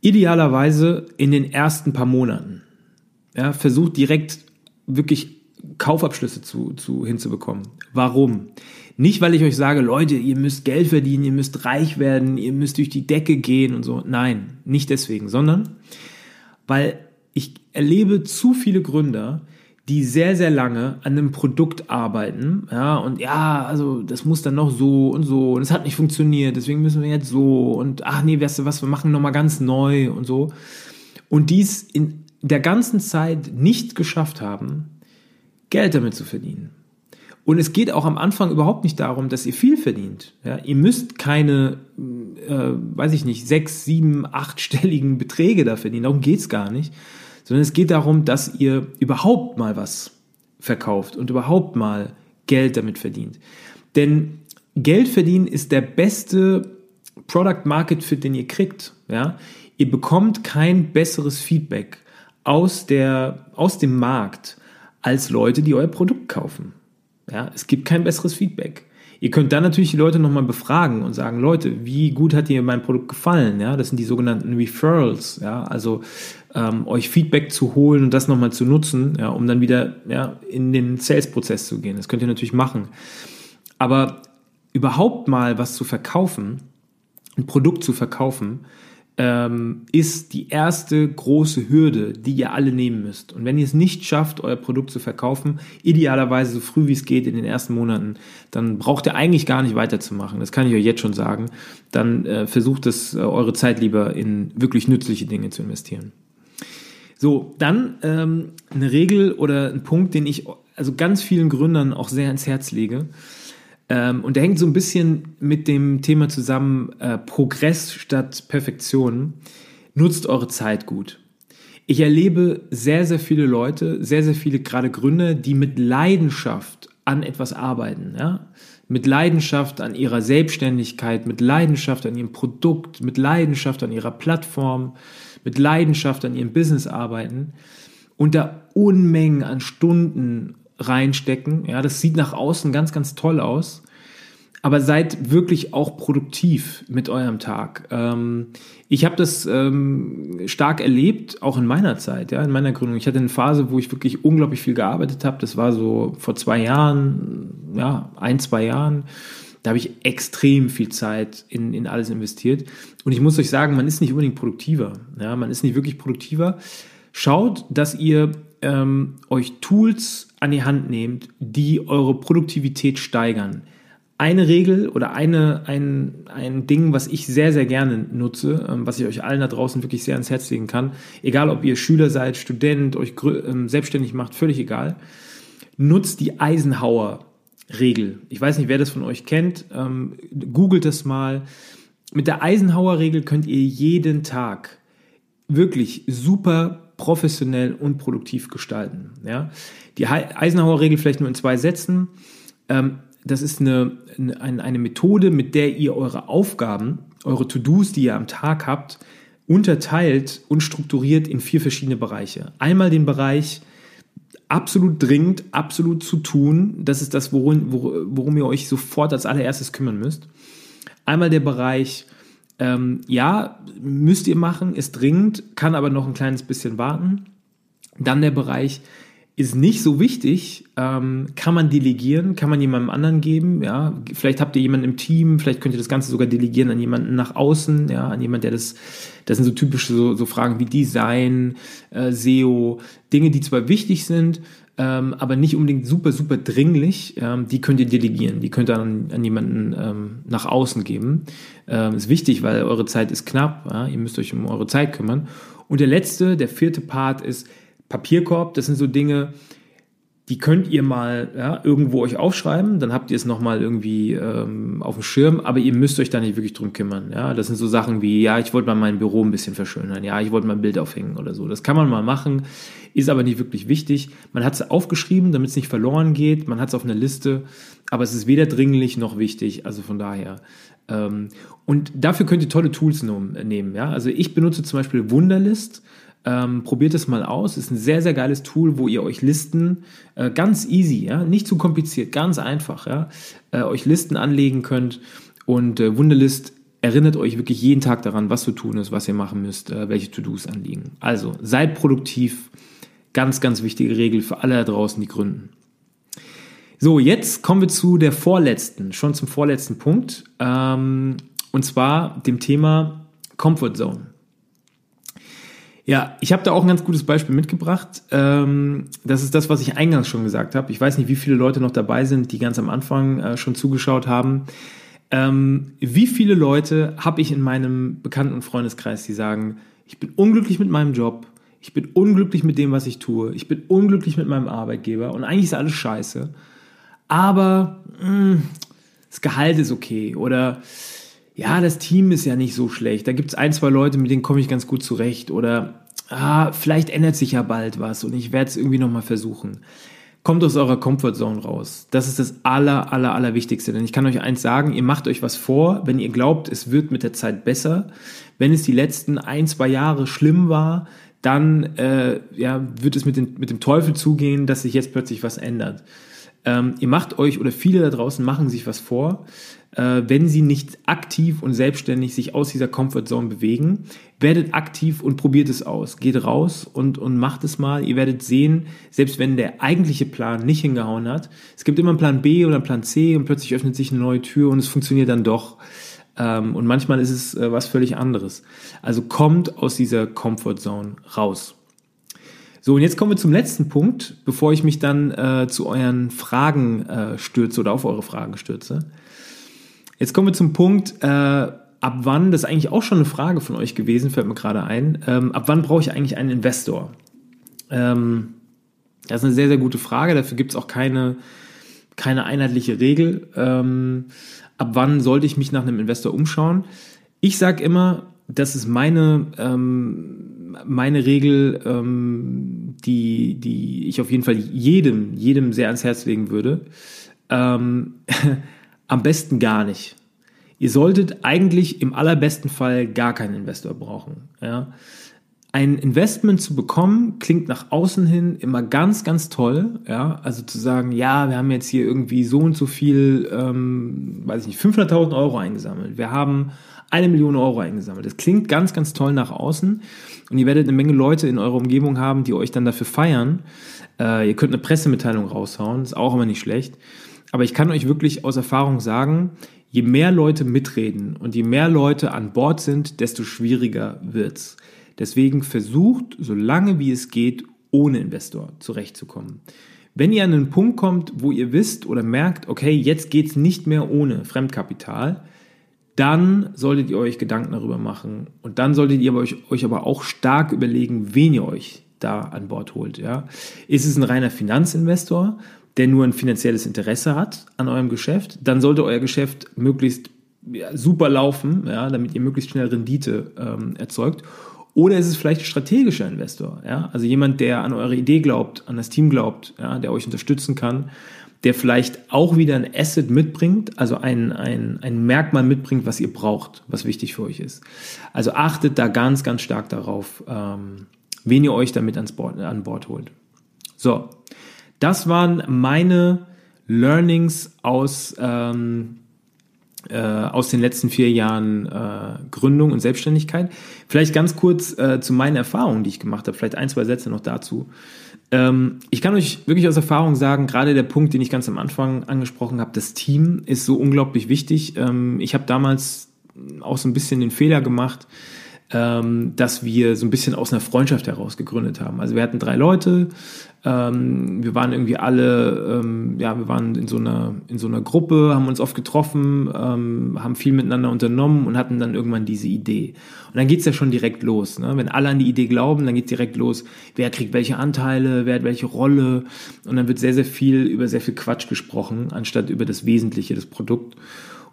Idealerweise in den ersten paar Monaten. Ja, versucht direkt wirklich Kaufabschlüsse zu, zu hinzubekommen. Warum? Nicht, weil ich euch sage, Leute, ihr müsst Geld verdienen, ihr müsst reich werden, ihr müsst durch die Decke gehen und so. Nein, nicht deswegen, sondern weil ich erlebe zu viele Gründer, die sehr, sehr lange an einem Produkt arbeiten, ja, und ja, also das muss dann noch so und so und es hat nicht funktioniert, deswegen müssen wir jetzt so und ach nee, weißt du was, wir machen nochmal ganz neu und so. Und dies in der ganzen Zeit nicht geschafft haben, Geld damit zu verdienen. Und es geht auch am Anfang überhaupt nicht darum, dass ihr viel verdient. Ja, ihr müsst keine, äh, weiß ich nicht, sechs, sieben, achtstelligen Beträge da verdienen. Darum geht's gar nicht. Sondern es geht darum, dass ihr überhaupt mal was verkauft und überhaupt mal Geld damit verdient. Denn Geld verdienen ist der beste Product Market Fit, den ihr kriegt. Ja? Ihr bekommt kein besseres Feedback aus, der, aus dem Markt als Leute, die euer Produkt kaufen. Ja, es gibt kein besseres Feedback. Ihr könnt dann natürlich die Leute nochmal befragen und sagen, Leute, wie gut hat dir mein Produkt gefallen? Ja, das sind die sogenannten Referrals. Ja, also ähm, euch Feedback zu holen und das nochmal zu nutzen, ja, um dann wieder ja, in den Sales-Prozess zu gehen. Das könnt ihr natürlich machen. Aber überhaupt mal was zu verkaufen, ein Produkt zu verkaufen, ähm, ist die erste große Hürde, die ihr alle nehmen müsst. Und wenn ihr es nicht schafft, euer Produkt zu verkaufen, idealerweise so früh wie es geht in den ersten Monaten, dann braucht ihr eigentlich gar nicht weiterzumachen. Das kann ich euch jetzt schon sagen. Dann äh, versucht es, äh, eure Zeit lieber in wirklich nützliche Dinge zu investieren. So, dann ähm, eine Regel oder ein Punkt, den ich also ganz vielen Gründern auch sehr ins Herz lege. Ähm, und der hängt so ein bisschen mit dem Thema zusammen, äh, Progress statt Perfektion. Nutzt eure Zeit gut. Ich erlebe sehr, sehr viele Leute, sehr, sehr viele gerade Gründer, die mit Leidenschaft an etwas arbeiten. Ja? Mit Leidenschaft an ihrer Selbstständigkeit, mit Leidenschaft an ihrem Produkt, mit Leidenschaft an ihrer Plattform, mit Leidenschaft an ihrem Business arbeiten und da Unmengen an Stunden reinstecken. Ja, das sieht nach außen ganz, ganz toll aus. Aber seid wirklich auch produktiv mit eurem Tag. Ähm, ich habe das ähm, stark erlebt, auch in meiner Zeit, ja, in meiner Gründung. Ich hatte eine Phase, wo ich wirklich unglaublich viel gearbeitet habe. Das war so vor zwei Jahren, ja, ein, zwei Jahren. Da habe ich extrem viel Zeit in, in alles investiert. Und ich muss euch sagen, man ist nicht unbedingt produktiver. Ja, man ist nicht wirklich produktiver. Schaut, dass ihr ähm, euch Tools an die Hand nehmt, die eure Produktivität steigern. Eine Regel oder eine, ein, ein Ding, was ich sehr, sehr gerne nutze, ähm, was ich euch allen da draußen wirklich sehr ans Herz legen kann, egal ob ihr Schüler seid, Student, euch ähm, selbstständig macht, völlig egal, nutzt die Eisenhower Regel. Ich weiß nicht, wer das von euch kennt. Ähm, googelt das mal. Mit der Eisenhower-Regel könnt ihr jeden Tag wirklich super professionell und produktiv gestalten. Ja? Die Eisenhower-Regel vielleicht nur in zwei Sätzen. Ähm, das ist eine, eine, eine Methode, mit der ihr eure Aufgaben, eure To-Dos, die ihr am Tag habt, unterteilt und strukturiert in vier verschiedene Bereiche. Einmal den Bereich absolut dringend, absolut zu tun. Das ist das, worum, worum ihr euch sofort als allererstes kümmern müsst. Einmal der Bereich ähm, ja, müsst ihr machen, ist dringend, kann aber noch ein kleines bisschen warten. Dann der Bereich ist nicht so wichtig, ähm, kann man delegieren, kann man jemandem anderen geben, ja, vielleicht habt ihr jemanden im Team, vielleicht könnt ihr das Ganze sogar delegieren an jemanden nach außen, ja, an jemanden, der das, das sind so typische so, so Fragen wie Design, äh, SEO, Dinge, die zwar wichtig sind, ähm, aber nicht unbedingt super, super dringlich, ähm, die könnt ihr delegieren. Die könnt ihr an, an jemanden ähm, nach außen geben. Ähm, ist wichtig, weil eure Zeit ist knapp. Ja? Ihr müsst euch um eure Zeit kümmern. Und der letzte, der vierte Part ist Papierkorb. Das sind so Dinge, die könnt ihr mal ja, irgendwo euch aufschreiben, dann habt ihr es nochmal irgendwie ähm, auf dem Schirm, aber ihr müsst euch da nicht wirklich drum kümmern. Ja, das sind so Sachen wie, ja, ich wollte mal mein Büro ein bisschen verschönern, ja, ich wollte mal ein Bild aufhängen oder so. Das kann man mal machen, ist aber nicht wirklich wichtig. Man hat es aufgeschrieben, damit es nicht verloren geht, man hat es auf einer Liste, aber es ist weder dringlich noch wichtig, also von daher. Ähm, und dafür könnt ihr tolle Tools nehmen, ja. Also ich benutze zum Beispiel Wunderlist ähm, probiert es mal aus. Ist ein sehr, sehr geiles Tool, wo ihr euch Listen äh, ganz easy, ja, nicht zu kompliziert, ganz einfach, ja, äh, euch Listen anlegen könnt. Und äh, Wunderlist erinnert euch wirklich jeden Tag daran, was zu tun ist, was ihr machen müsst, äh, welche To-Dos anliegen. Also seid produktiv. Ganz, ganz wichtige Regel für alle da draußen, die gründen. So, jetzt kommen wir zu der vorletzten, schon zum vorletzten Punkt. Ähm, und zwar dem Thema Comfort Zone. Ja, ich habe da auch ein ganz gutes Beispiel mitgebracht. Ähm, das ist das, was ich eingangs schon gesagt habe. Ich weiß nicht, wie viele Leute noch dabei sind, die ganz am Anfang äh, schon zugeschaut haben. Ähm, wie viele Leute habe ich in meinem Bekannten- und Freundeskreis, die sagen, ich bin unglücklich mit meinem Job, ich bin unglücklich mit dem, was ich tue, ich bin unglücklich mit meinem Arbeitgeber und eigentlich ist alles scheiße. Aber mh, hm, das Gehalt ist okay oder ja, das Team ist ja nicht so schlecht. Da gibt es ein, zwei Leute, mit denen komme ich ganz gut zurecht. Oder ah, vielleicht ändert sich ja bald was und ich werde es irgendwie nochmal versuchen. Kommt aus eurer Comfortzone raus. Das ist das aller, aller, aller Wichtigste. Denn ich kann euch eins sagen, ihr macht euch was vor, wenn ihr glaubt, es wird mit der Zeit besser. Wenn es die letzten ein, zwei Jahre schlimm war, dann äh, ja, wird es mit, den, mit dem Teufel zugehen, dass sich jetzt plötzlich was ändert. Ähm, ihr macht euch oder viele da draußen machen sich was vor, äh, wenn sie nicht aktiv und selbstständig sich aus dieser Comfortzone bewegen. Werdet aktiv und probiert es aus. Geht raus und, und macht es mal. Ihr werdet sehen, selbst wenn der eigentliche Plan nicht hingehauen hat, es gibt immer einen Plan B oder einen Plan C und plötzlich öffnet sich eine neue Tür und es funktioniert dann doch. Ähm, und manchmal ist es äh, was völlig anderes. Also kommt aus dieser Comfortzone raus. So, und jetzt kommen wir zum letzten Punkt, bevor ich mich dann äh, zu euren Fragen äh, stürze oder auf eure Fragen stürze. Jetzt kommen wir zum Punkt, äh, ab wann, das ist eigentlich auch schon eine Frage von euch gewesen, fällt mir gerade ein, ähm, ab wann brauche ich eigentlich einen Investor? Ähm, das ist eine sehr, sehr gute Frage, dafür gibt es auch keine, keine einheitliche Regel. Ähm, ab wann sollte ich mich nach einem Investor umschauen? Ich sage immer, das ist meine, ähm, meine Regel, ähm, die, die ich auf jeden Fall jedem, jedem sehr ans Herz legen würde. Ähm, <laughs> am besten gar nicht. Ihr solltet eigentlich im allerbesten Fall gar keinen Investor brauchen. Ja? Ein Investment zu bekommen klingt nach außen hin immer ganz, ganz toll. Ja, also zu sagen, ja, wir haben jetzt hier irgendwie so und so viel, ähm, weiß ich nicht, 500.000 Euro eingesammelt. Wir haben eine Million Euro eingesammelt. Das klingt ganz, ganz toll nach außen und ihr werdet eine Menge Leute in eurer Umgebung haben, die euch dann dafür feiern. Äh, ihr könnt eine Pressemitteilung raushauen, ist auch immer nicht schlecht. Aber ich kann euch wirklich aus Erfahrung sagen, je mehr Leute mitreden und je mehr Leute an Bord sind, desto schwieriger wird's. Deswegen versucht, so lange wie es geht, ohne Investor zurechtzukommen. Wenn ihr an einen Punkt kommt, wo ihr wisst oder merkt, okay, jetzt geht's nicht mehr ohne Fremdkapital, dann solltet ihr euch Gedanken darüber machen und dann solltet ihr euch, euch aber auch stark überlegen, wen ihr euch da an Bord holt. Ja? Ist es ein reiner Finanzinvestor, der nur ein finanzielles Interesse hat an eurem Geschäft, dann sollte euer Geschäft möglichst ja, super laufen, ja, damit ihr möglichst schnell Rendite ähm, erzeugt. Oder ist es vielleicht ein strategischer Investor, ja? also jemand, der an eure Idee glaubt, an das Team glaubt, ja, der euch unterstützen kann der vielleicht auch wieder ein Asset mitbringt, also ein, ein, ein Merkmal mitbringt, was ihr braucht, was wichtig für euch ist. Also achtet da ganz, ganz stark darauf, ähm, wen ihr euch damit ans Bord, an Bord holt. So, das waren meine Learnings aus, ähm, äh, aus den letzten vier Jahren äh, Gründung und Selbstständigkeit. Vielleicht ganz kurz äh, zu meinen Erfahrungen, die ich gemacht habe, vielleicht ein, zwei Sätze noch dazu. Ähm, ich kann euch wirklich aus Erfahrung sagen, gerade der Punkt, den ich ganz am Anfang angesprochen habe, das Team ist so unglaublich wichtig. Ähm, ich habe damals auch so ein bisschen den Fehler gemacht, ähm, dass wir so ein bisschen aus einer Freundschaft heraus gegründet haben. Also wir hatten drei Leute, ähm, wir waren irgendwie alle, ähm, ja, wir waren in so einer, in so einer Gruppe, haben uns oft getroffen, ähm, haben viel miteinander unternommen und hatten dann irgendwann diese Idee. Und dann geht's ja schon direkt los. Ne? Wenn alle an die Idee glauben, dann geht's direkt los, wer kriegt welche Anteile, wer hat welche Rolle. Und dann wird sehr, sehr viel über sehr viel Quatsch gesprochen, anstatt über das Wesentliche, das Produkt.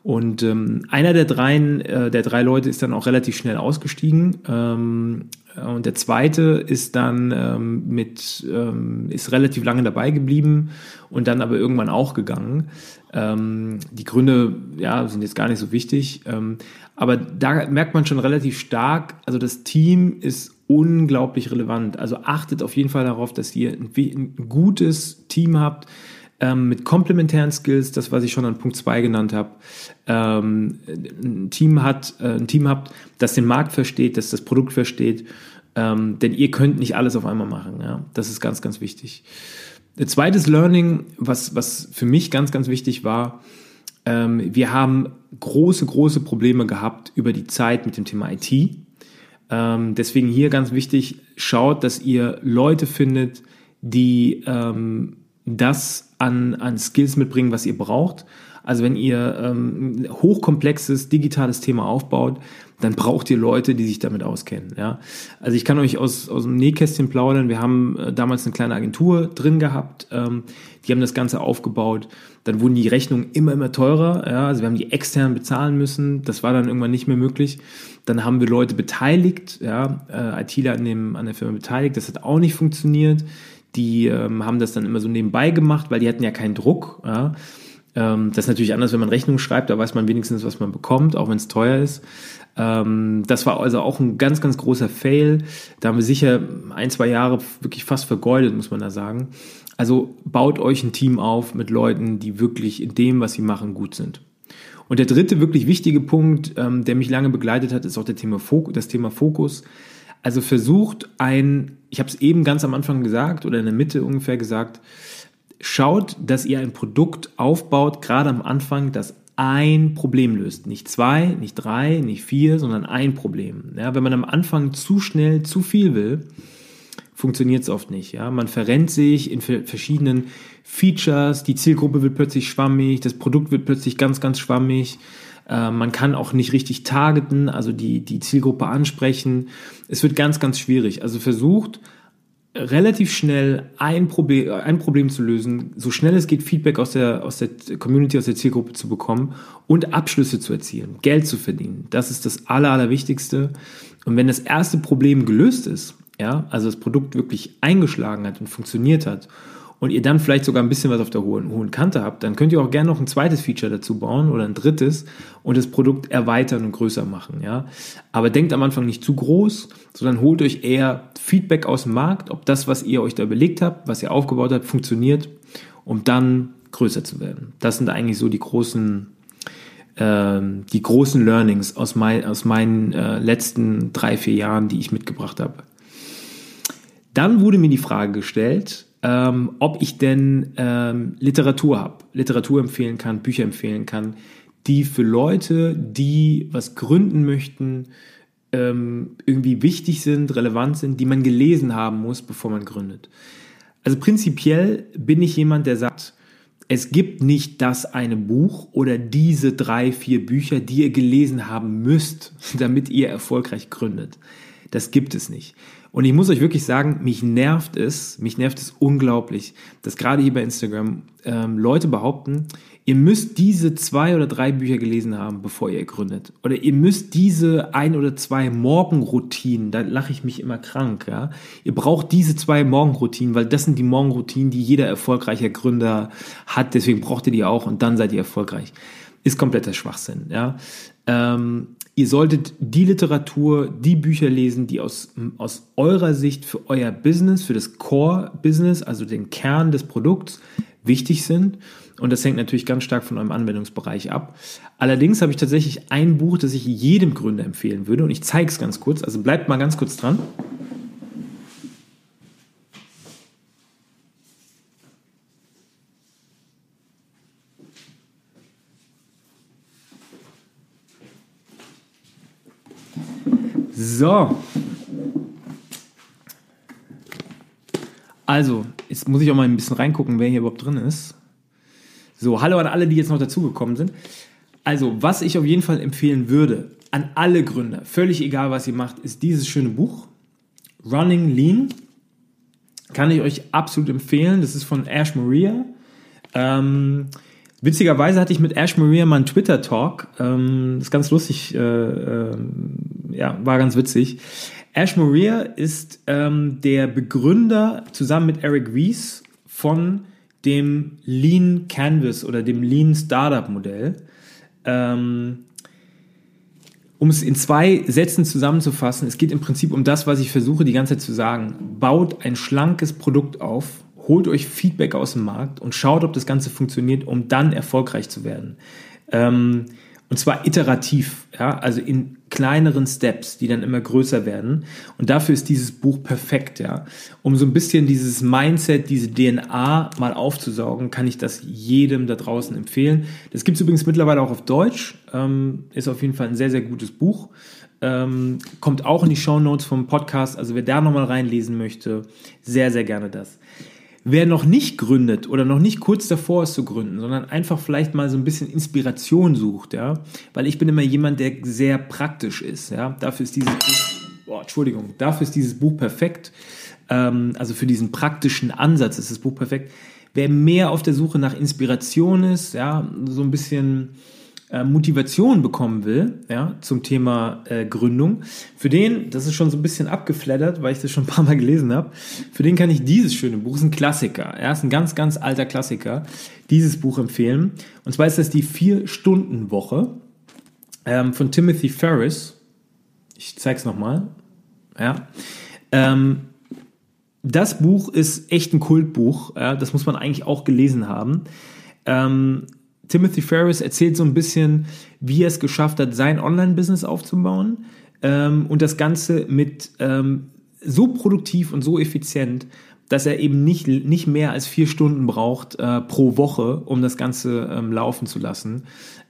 Und ähm, einer der drei, äh, der drei Leute ist dann auch relativ schnell ausgestiegen. Ähm, und der zweite ist dann ähm, mit, ähm, ist relativ lange dabei geblieben und dann aber irgendwann auch gegangen. Ähm, die Gründe, ja, sind jetzt gar nicht so wichtig. Ähm, aber da merkt man schon relativ stark, also das Team ist unglaublich relevant. Also achtet auf jeden Fall darauf, dass ihr ein, ein gutes Team habt, ähm, mit komplementären Skills, das, was ich schon an Punkt 2 genannt habe, ähm, ein Team hat, äh, ein Team habt, das den Markt versteht, das das Produkt versteht, ähm, denn ihr könnt nicht alles auf einmal machen. Ja? Das ist ganz, ganz wichtig. Ein zweites Learning, was, was für mich ganz, ganz wichtig war, ähm, wir haben große, große Probleme gehabt über die Zeit mit dem Thema IT. Ähm, deswegen hier ganz wichtig, schaut, dass ihr Leute findet, die ähm, das an, an Skills mitbringen, was ihr braucht. Also wenn ihr ähm, hochkomplexes digitales Thema aufbaut, dann braucht ihr Leute, die sich damit auskennen. Ja? Also ich kann euch aus, aus dem Nähkästchen plaudern. Wir haben äh, damals eine kleine Agentur drin gehabt. Ähm, die haben das Ganze aufgebaut. Dann wurden die Rechnungen immer, immer teurer. Ja? Also wir haben die extern bezahlen müssen. Das war dann irgendwann nicht mehr möglich. Dann haben wir Leute beteiligt, ja? äh, ITler an, dem, an der Firma beteiligt. Das hat auch nicht funktioniert. Die ähm, haben das dann immer so nebenbei gemacht, weil die hatten ja keinen Druck. Ja. Ähm, das ist natürlich anders, wenn man Rechnungen schreibt, da weiß man wenigstens, was man bekommt, auch wenn es teuer ist. Ähm, das war also auch ein ganz, ganz großer Fail. Da haben wir sicher ein, zwei Jahre wirklich fast vergeudet, muss man da sagen. Also baut euch ein Team auf mit Leuten, die wirklich in dem, was sie machen, gut sind. Und der dritte wirklich wichtige Punkt, ähm, der mich lange begleitet hat, ist auch Thema das Thema Fokus. Also versucht ein, ich habe es eben ganz am Anfang gesagt oder in der Mitte ungefähr gesagt, schaut, dass ihr ein Produkt aufbaut, gerade am Anfang, das ein Problem löst. Nicht zwei, nicht drei, nicht vier, sondern ein Problem. Ja, wenn man am Anfang zu schnell zu viel will, funktioniert es oft nicht. Ja, man verrennt sich in verschiedenen Features, die Zielgruppe wird plötzlich schwammig, das Produkt wird plötzlich ganz, ganz schwammig. Äh, man kann auch nicht richtig targeten, also die, die Zielgruppe ansprechen. Es wird ganz, ganz schwierig. Also versucht relativ schnell ein Problem, ein Problem zu lösen, so schnell es geht Feedback aus der, aus der Community, aus der Zielgruppe zu bekommen und Abschlüsse zu erzielen, Geld zu verdienen. Das ist das Aller, Allerwichtigste. Und wenn das erste Problem gelöst ist, ja, also das Produkt wirklich eingeschlagen hat und funktioniert hat und ihr dann vielleicht sogar ein bisschen was auf der hohen, hohen Kante habt, dann könnt ihr auch gerne noch ein zweites Feature dazu bauen oder ein drittes und das Produkt erweitern und größer machen. Ja? Aber denkt am Anfang nicht zu groß, sondern holt euch eher Feedback aus dem Markt, ob das, was ihr euch da überlegt habt, was ihr aufgebaut habt, funktioniert, um dann größer zu werden. Das sind eigentlich so die großen ähm, die großen Learnings aus, mein, aus meinen äh, letzten drei, vier Jahren, die ich mitgebracht habe. Dann wurde mir die Frage gestellt, ähm, ob ich denn ähm, Literatur habe, Literatur empfehlen kann, Bücher empfehlen kann, die für Leute, die was gründen möchten, ähm, irgendwie wichtig sind, relevant sind, die man gelesen haben muss, bevor man gründet. Also prinzipiell bin ich jemand, der sagt, es gibt nicht das eine Buch oder diese drei, vier Bücher, die ihr gelesen haben müsst, <laughs> damit ihr erfolgreich gründet. Das gibt es nicht. Und ich muss euch wirklich sagen, mich nervt es, mich nervt es unglaublich, dass gerade hier bei Instagram ähm, Leute behaupten, ihr müsst diese zwei oder drei Bücher gelesen haben, bevor ihr gründet. Oder ihr müsst diese ein oder zwei Morgenroutinen, da lache ich mich immer krank, ja. Ihr braucht diese zwei Morgenroutinen, weil das sind die Morgenroutinen, die jeder erfolgreiche Gründer hat, deswegen braucht ihr die auch und dann seid ihr erfolgreich. Ist kompletter Schwachsinn, ja. Ähm, Ihr solltet die Literatur, die Bücher lesen, die aus, aus eurer Sicht für euer Business, für das Core-Business, also den Kern des Produkts, wichtig sind. Und das hängt natürlich ganz stark von eurem Anwendungsbereich ab. Allerdings habe ich tatsächlich ein Buch, das ich jedem Gründer empfehlen würde. Und ich zeige es ganz kurz. Also bleibt mal ganz kurz dran. So. Also, jetzt muss ich auch mal ein bisschen reingucken, wer hier überhaupt drin ist. So, hallo an alle, die jetzt noch dazugekommen sind. Also, was ich auf jeden Fall empfehlen würde, an alle Gründer, völlig egal, was ihr macht, ist dieses schöne Buch. Running Lean. Kann ich euch absolut empfehlen. Das ist von Ash Maria. Ähm, witzigerweise hatte ich mit Ash Maria mal einen Twitter-Talk. Ähm, ist ganz lustig. Äh, äh, ja, war ganz witzig. Ash Maria ist ähm, der Begründer zusammen mit Eric Ries von dem Lean Canvas oder dem Lean Startup Modell. Ähm, um es in zwei Sätzen zusammenzufassen, es geht im Prinzip um das, was ich versuche die ganze Zeit zu sagen. Baut ein schlankes Produkt auf, holt euch Feedback aus dem Markt und schaut, ob das Ganze funktioniert, um dann erfolgreich zu werden. Ähm, und zwar iterativ, ja, also in kleineren Steps, die dann immer größer werden. Und dafür ist dieses Buch perfekt, ja. Um so ein bisschen dieses Mindset, diese DNA mal aufzusaugen, kann ich das jedem da draußen empfehlen. Das gibt es übrigens mittlerweile auch auf Deutsch. Ähm, ist auf jeden Fall ein sehr, sehr gutes Buch. Ähm, kommt auch in die Show Notes vom Podcast. Also wer da nochmal reinlesen möchte, sehr, sehr gerne das. Wer noch nicht gründet oder noch nicht kurz davor ist zu gründen, sondern einfach vielleicht mal so ein bisschen Inspiration sucht, ja, weil ich bin immer jemand, der sehr praktisch ist, ja, dafür ist dieses Buch, oh, Entschuldigung, dafür ist dieses Buch perfekt, ähm, also für diesen praktischen Ansatz ist das Buch perfekt. Wer mehr auf der Suche nach Inspiration ist, ja, so ein bisschen äh, Motivation bekommen will, ja, zum Thema äh, Gründung, für den, das ist schon so ein bisschen abgeflattert, weil ich das schon ein paar Mal gelesen habe, für den kann ich dieses schöne Buch, ist ein Klassiker, ja, ist ein ganz, ganz alter Klassiker, dieses Buch empfehlen. Und zwar ist das die Vier-Stunden-Woche ähm, von Timothy Ferris. Ich zeig's nochmal. Ja. Ähm, das Buch ist echt ein Kultbuch. Ja, das muss man eigentlich auch gelesen haben. Ähm, Timothy Ferris erzählt so ein bisschen, wie er es geschafft hat, sein Online-Business aufzubauen ähm, und das Ganze mit ähm, so produktiv und so effizient, dass er eben nicht, nicht mehr als vier Stunden braucht äh, pro Woche, um das Ganze ähm, laufen zu lassen.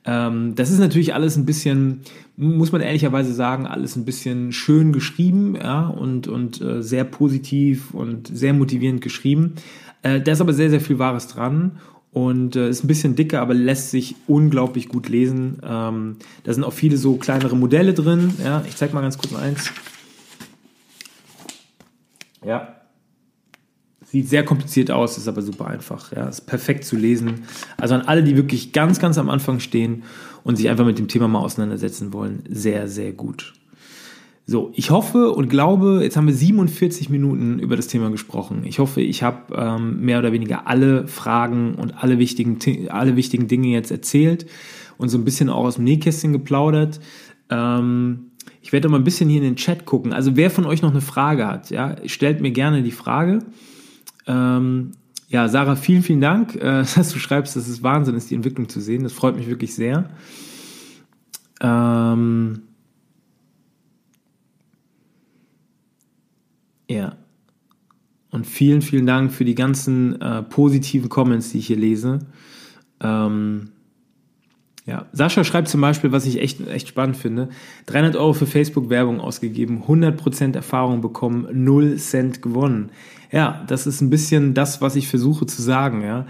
Ähm, das ist natürlich alles ein bisschen, muss man ehrlicherweise sagen, alles ein bisschen schön geschrieben ja, und, und äh, sehr positiv und sehr motivierend geschrieben. Äh, da ist aber sehr, sehr viel Wahres dran und äh, ist ein bisschen dicker, aber lässt sich unglaublich gut lesen. Ähm, da sind auch viele so kleinere Modelle drin. Ja, ich zeige mal ganz kurz eins. Ja, sieht sehr kompliziert aus, ist aber super einfach. Ja, ist perfekt zu lesen. Also an alle, die wirklich ganz, ganz am Anfang stehen und sich einfach mit dem Thema mal auseinandersetzen wollen, sehr, sehr gut. So, ich hoffe und glaube, jetzt haben wir 47 Minuten über das Thema gesprochen. Ich hoffe, ich habe ähm, mehr oder weniger alle Fragen und alle wichtigen, alle wichtigen Dinge jetzt erzählt und so ein bisschen auch aus dem Nähkästchen geplaudert. Ähm, ich werde mal ein bisschen hier in den Chat gucken. Also wer von euch noch eine Frage hat, ja, stellt mir gerne die Frage. Ähm, ja, Sarah, vielen, vielen Dank, äh, <laughs> dass du schreibst, dass es Wahnsinn ist, die Entwicklung zu sehen. Das freut mich wirklich sehr. Ähm, Ja. Und vielen, vielen Dank für die ganzen äh, positiven Comments, die ich hier lese. Ähm, ja, Sascha schreibt zum Beispiel, was ich echt, echt spannend finde: 300 Euro für Facebook-Werbung ausgegeben, 100% Erfahrung bekommen, 0 Cent gewonnen. Ja, das ist ein bisschen das, was ich versuche zu sagen. Ja,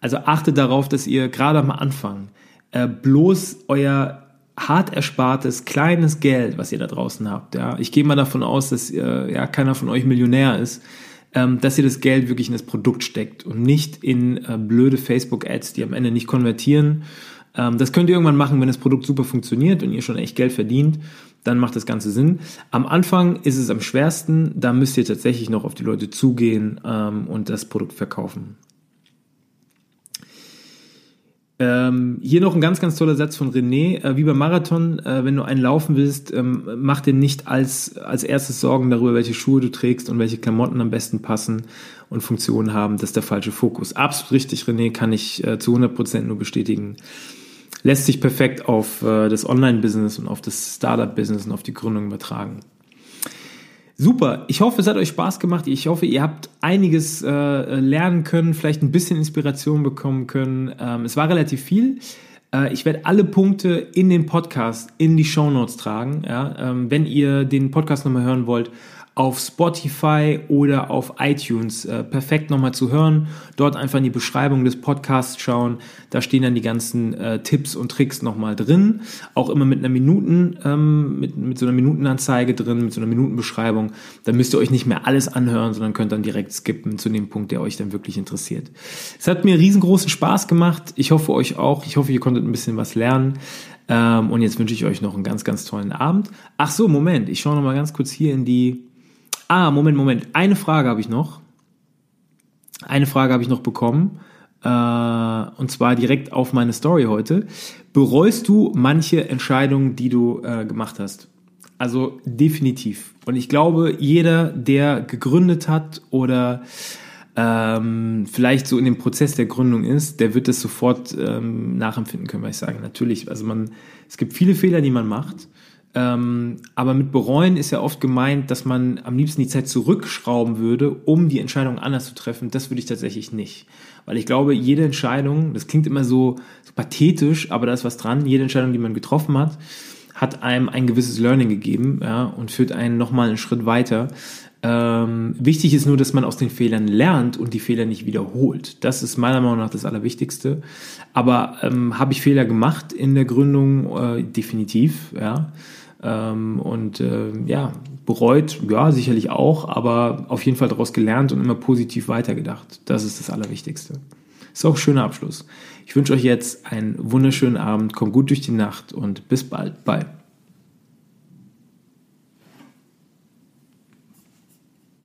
also achtet darauf, dass ihr gerade am Anfang äh, bloß euer hart erspartes kleines Geld, was ihr da draußen habt, ja, ich gehe mal davon aus, dass äh, ja keiner von euch Millionär ist, ähm, dass ihr das Geld wirklich in das Produkt steckt und nicht in äh, blöde Facebook-Ads, die am Ende nicht konvertieren. Ähm, das könnt ihr irgendwann machen, wenn das Produkt super funktioniert und ihr schon echt Geld verdient, dann macht das Ganze Sinn. Am Anfang ist es am schwersten, da müsst ihr tatsächlich noch auf die Leute zugehen ähm, und das Produkt verkaufen. Ähm, hier noch ein ganz, ganz toller Satz von René. Äh, wie beim Marathon, äh, wenn du einen laufen willst, ähm, mach dir nicht als, als erstes Sorgen darüber, welche Schuhe du trägst und welche Klamotten am besten passen und Funktionen haben. Das ist der falsche Fokus. Absolut richtig, René, kann ich äh, zu 100% nur bestätigen. Lässt sich perfekt auf äh, das Online-Business und auf das Startup-Business und auf die Gründung übertragen. Super. Ich hoffe, es hat euch Spaß gemacht. Ich hoffe, ihr habt einiges äh, lernen können, vielleicht ein bisschen Inspiration bekommen können. Ähm, es war relativ viel. Äh, ich werde alle Punkte in den Podcast, in die Show Notes tragen. Ja? Ähm, wenn ihr den Podcast nochmal hören wollt, auf Spotify oder auf iTunes äh, perfekt nochmal zu hören. Dort einfach in die Beschreibung des Podcasts schauen. Da stehen dann die ganzen äh, Tipps und Tricks nochmal drin. Auch immer mit einer Minuten, ähm, mit, mit so einer Minutenanzeige drin, mit so einer Minutenbeschreibung. Da müsst ihr euch nicht mehr alles anhören, sondern könnt dann direkt skippen zu dem Punkt, der euch dann wirklich interessiert. Es hat mir riesengroßen Spaß gemacht. Ich hoffe euch auch. Ich hoffe, ihr konntet ein bisschen was lernen. Ähm, und jetzt wünsche ich euch noch einen ganz, ganz tollen Abend. Ach so, Moment. Ich schaue noch mal ganz kurz hier in die Ah, Moment, Moment. Eine Frage habe ich noch. Eine Frage habe ich noch bekommen. Äh, und zwar direkt auf meine Story heute. Bereust du manche Entscheidungen, die du äh, gemacht hast? Also definitiv. Und ich glaube, jeder, der gegründet hat oder ähm, vielleicht so in dem Prozess der Gründung ist, der wird das sofort ähm, nachempfinden können, weil ich sage, natürlich, also man, es gibt viele Fehler, die man macht ähm, aber mit bereuen ist ja oft gemeint, dass man am liebsten die Zeit zurückschrauben würde, um die Entscheidung anders zu treffen. Das würde ich tatsächlich nicht. Weil ich glaube, jede Entscheidung, das klingt immer so, so pathetisch, aber da ist was dran, jede Entscheidung, die man getroffen hat, hat einem ein gewisses Learning gegeben ja, und führt einen nochmal einen Schritt weiter. Ähm, wichtig ist nur, dass man aus den Fehlern lernt und die Fehler nicht wiederholt. Das ist meiner Meinung nach das Allerwichtigste. Aber ähm, habe ich Fehler gemacht in der Gründung? Äh, definitiv, ja. Ähm, und äh, ja, bereut, ja, sicherlich auch, aber auf jeden Fall daraus gelernt und immer positiv weitergedacht. Das ist das Allerwichtigste. Ist auch ein schöner Abschluss. Ich wünsche euch jetzt einen wunderschönen Abend, kommt gut durch die Nacht und bis bald. Bye.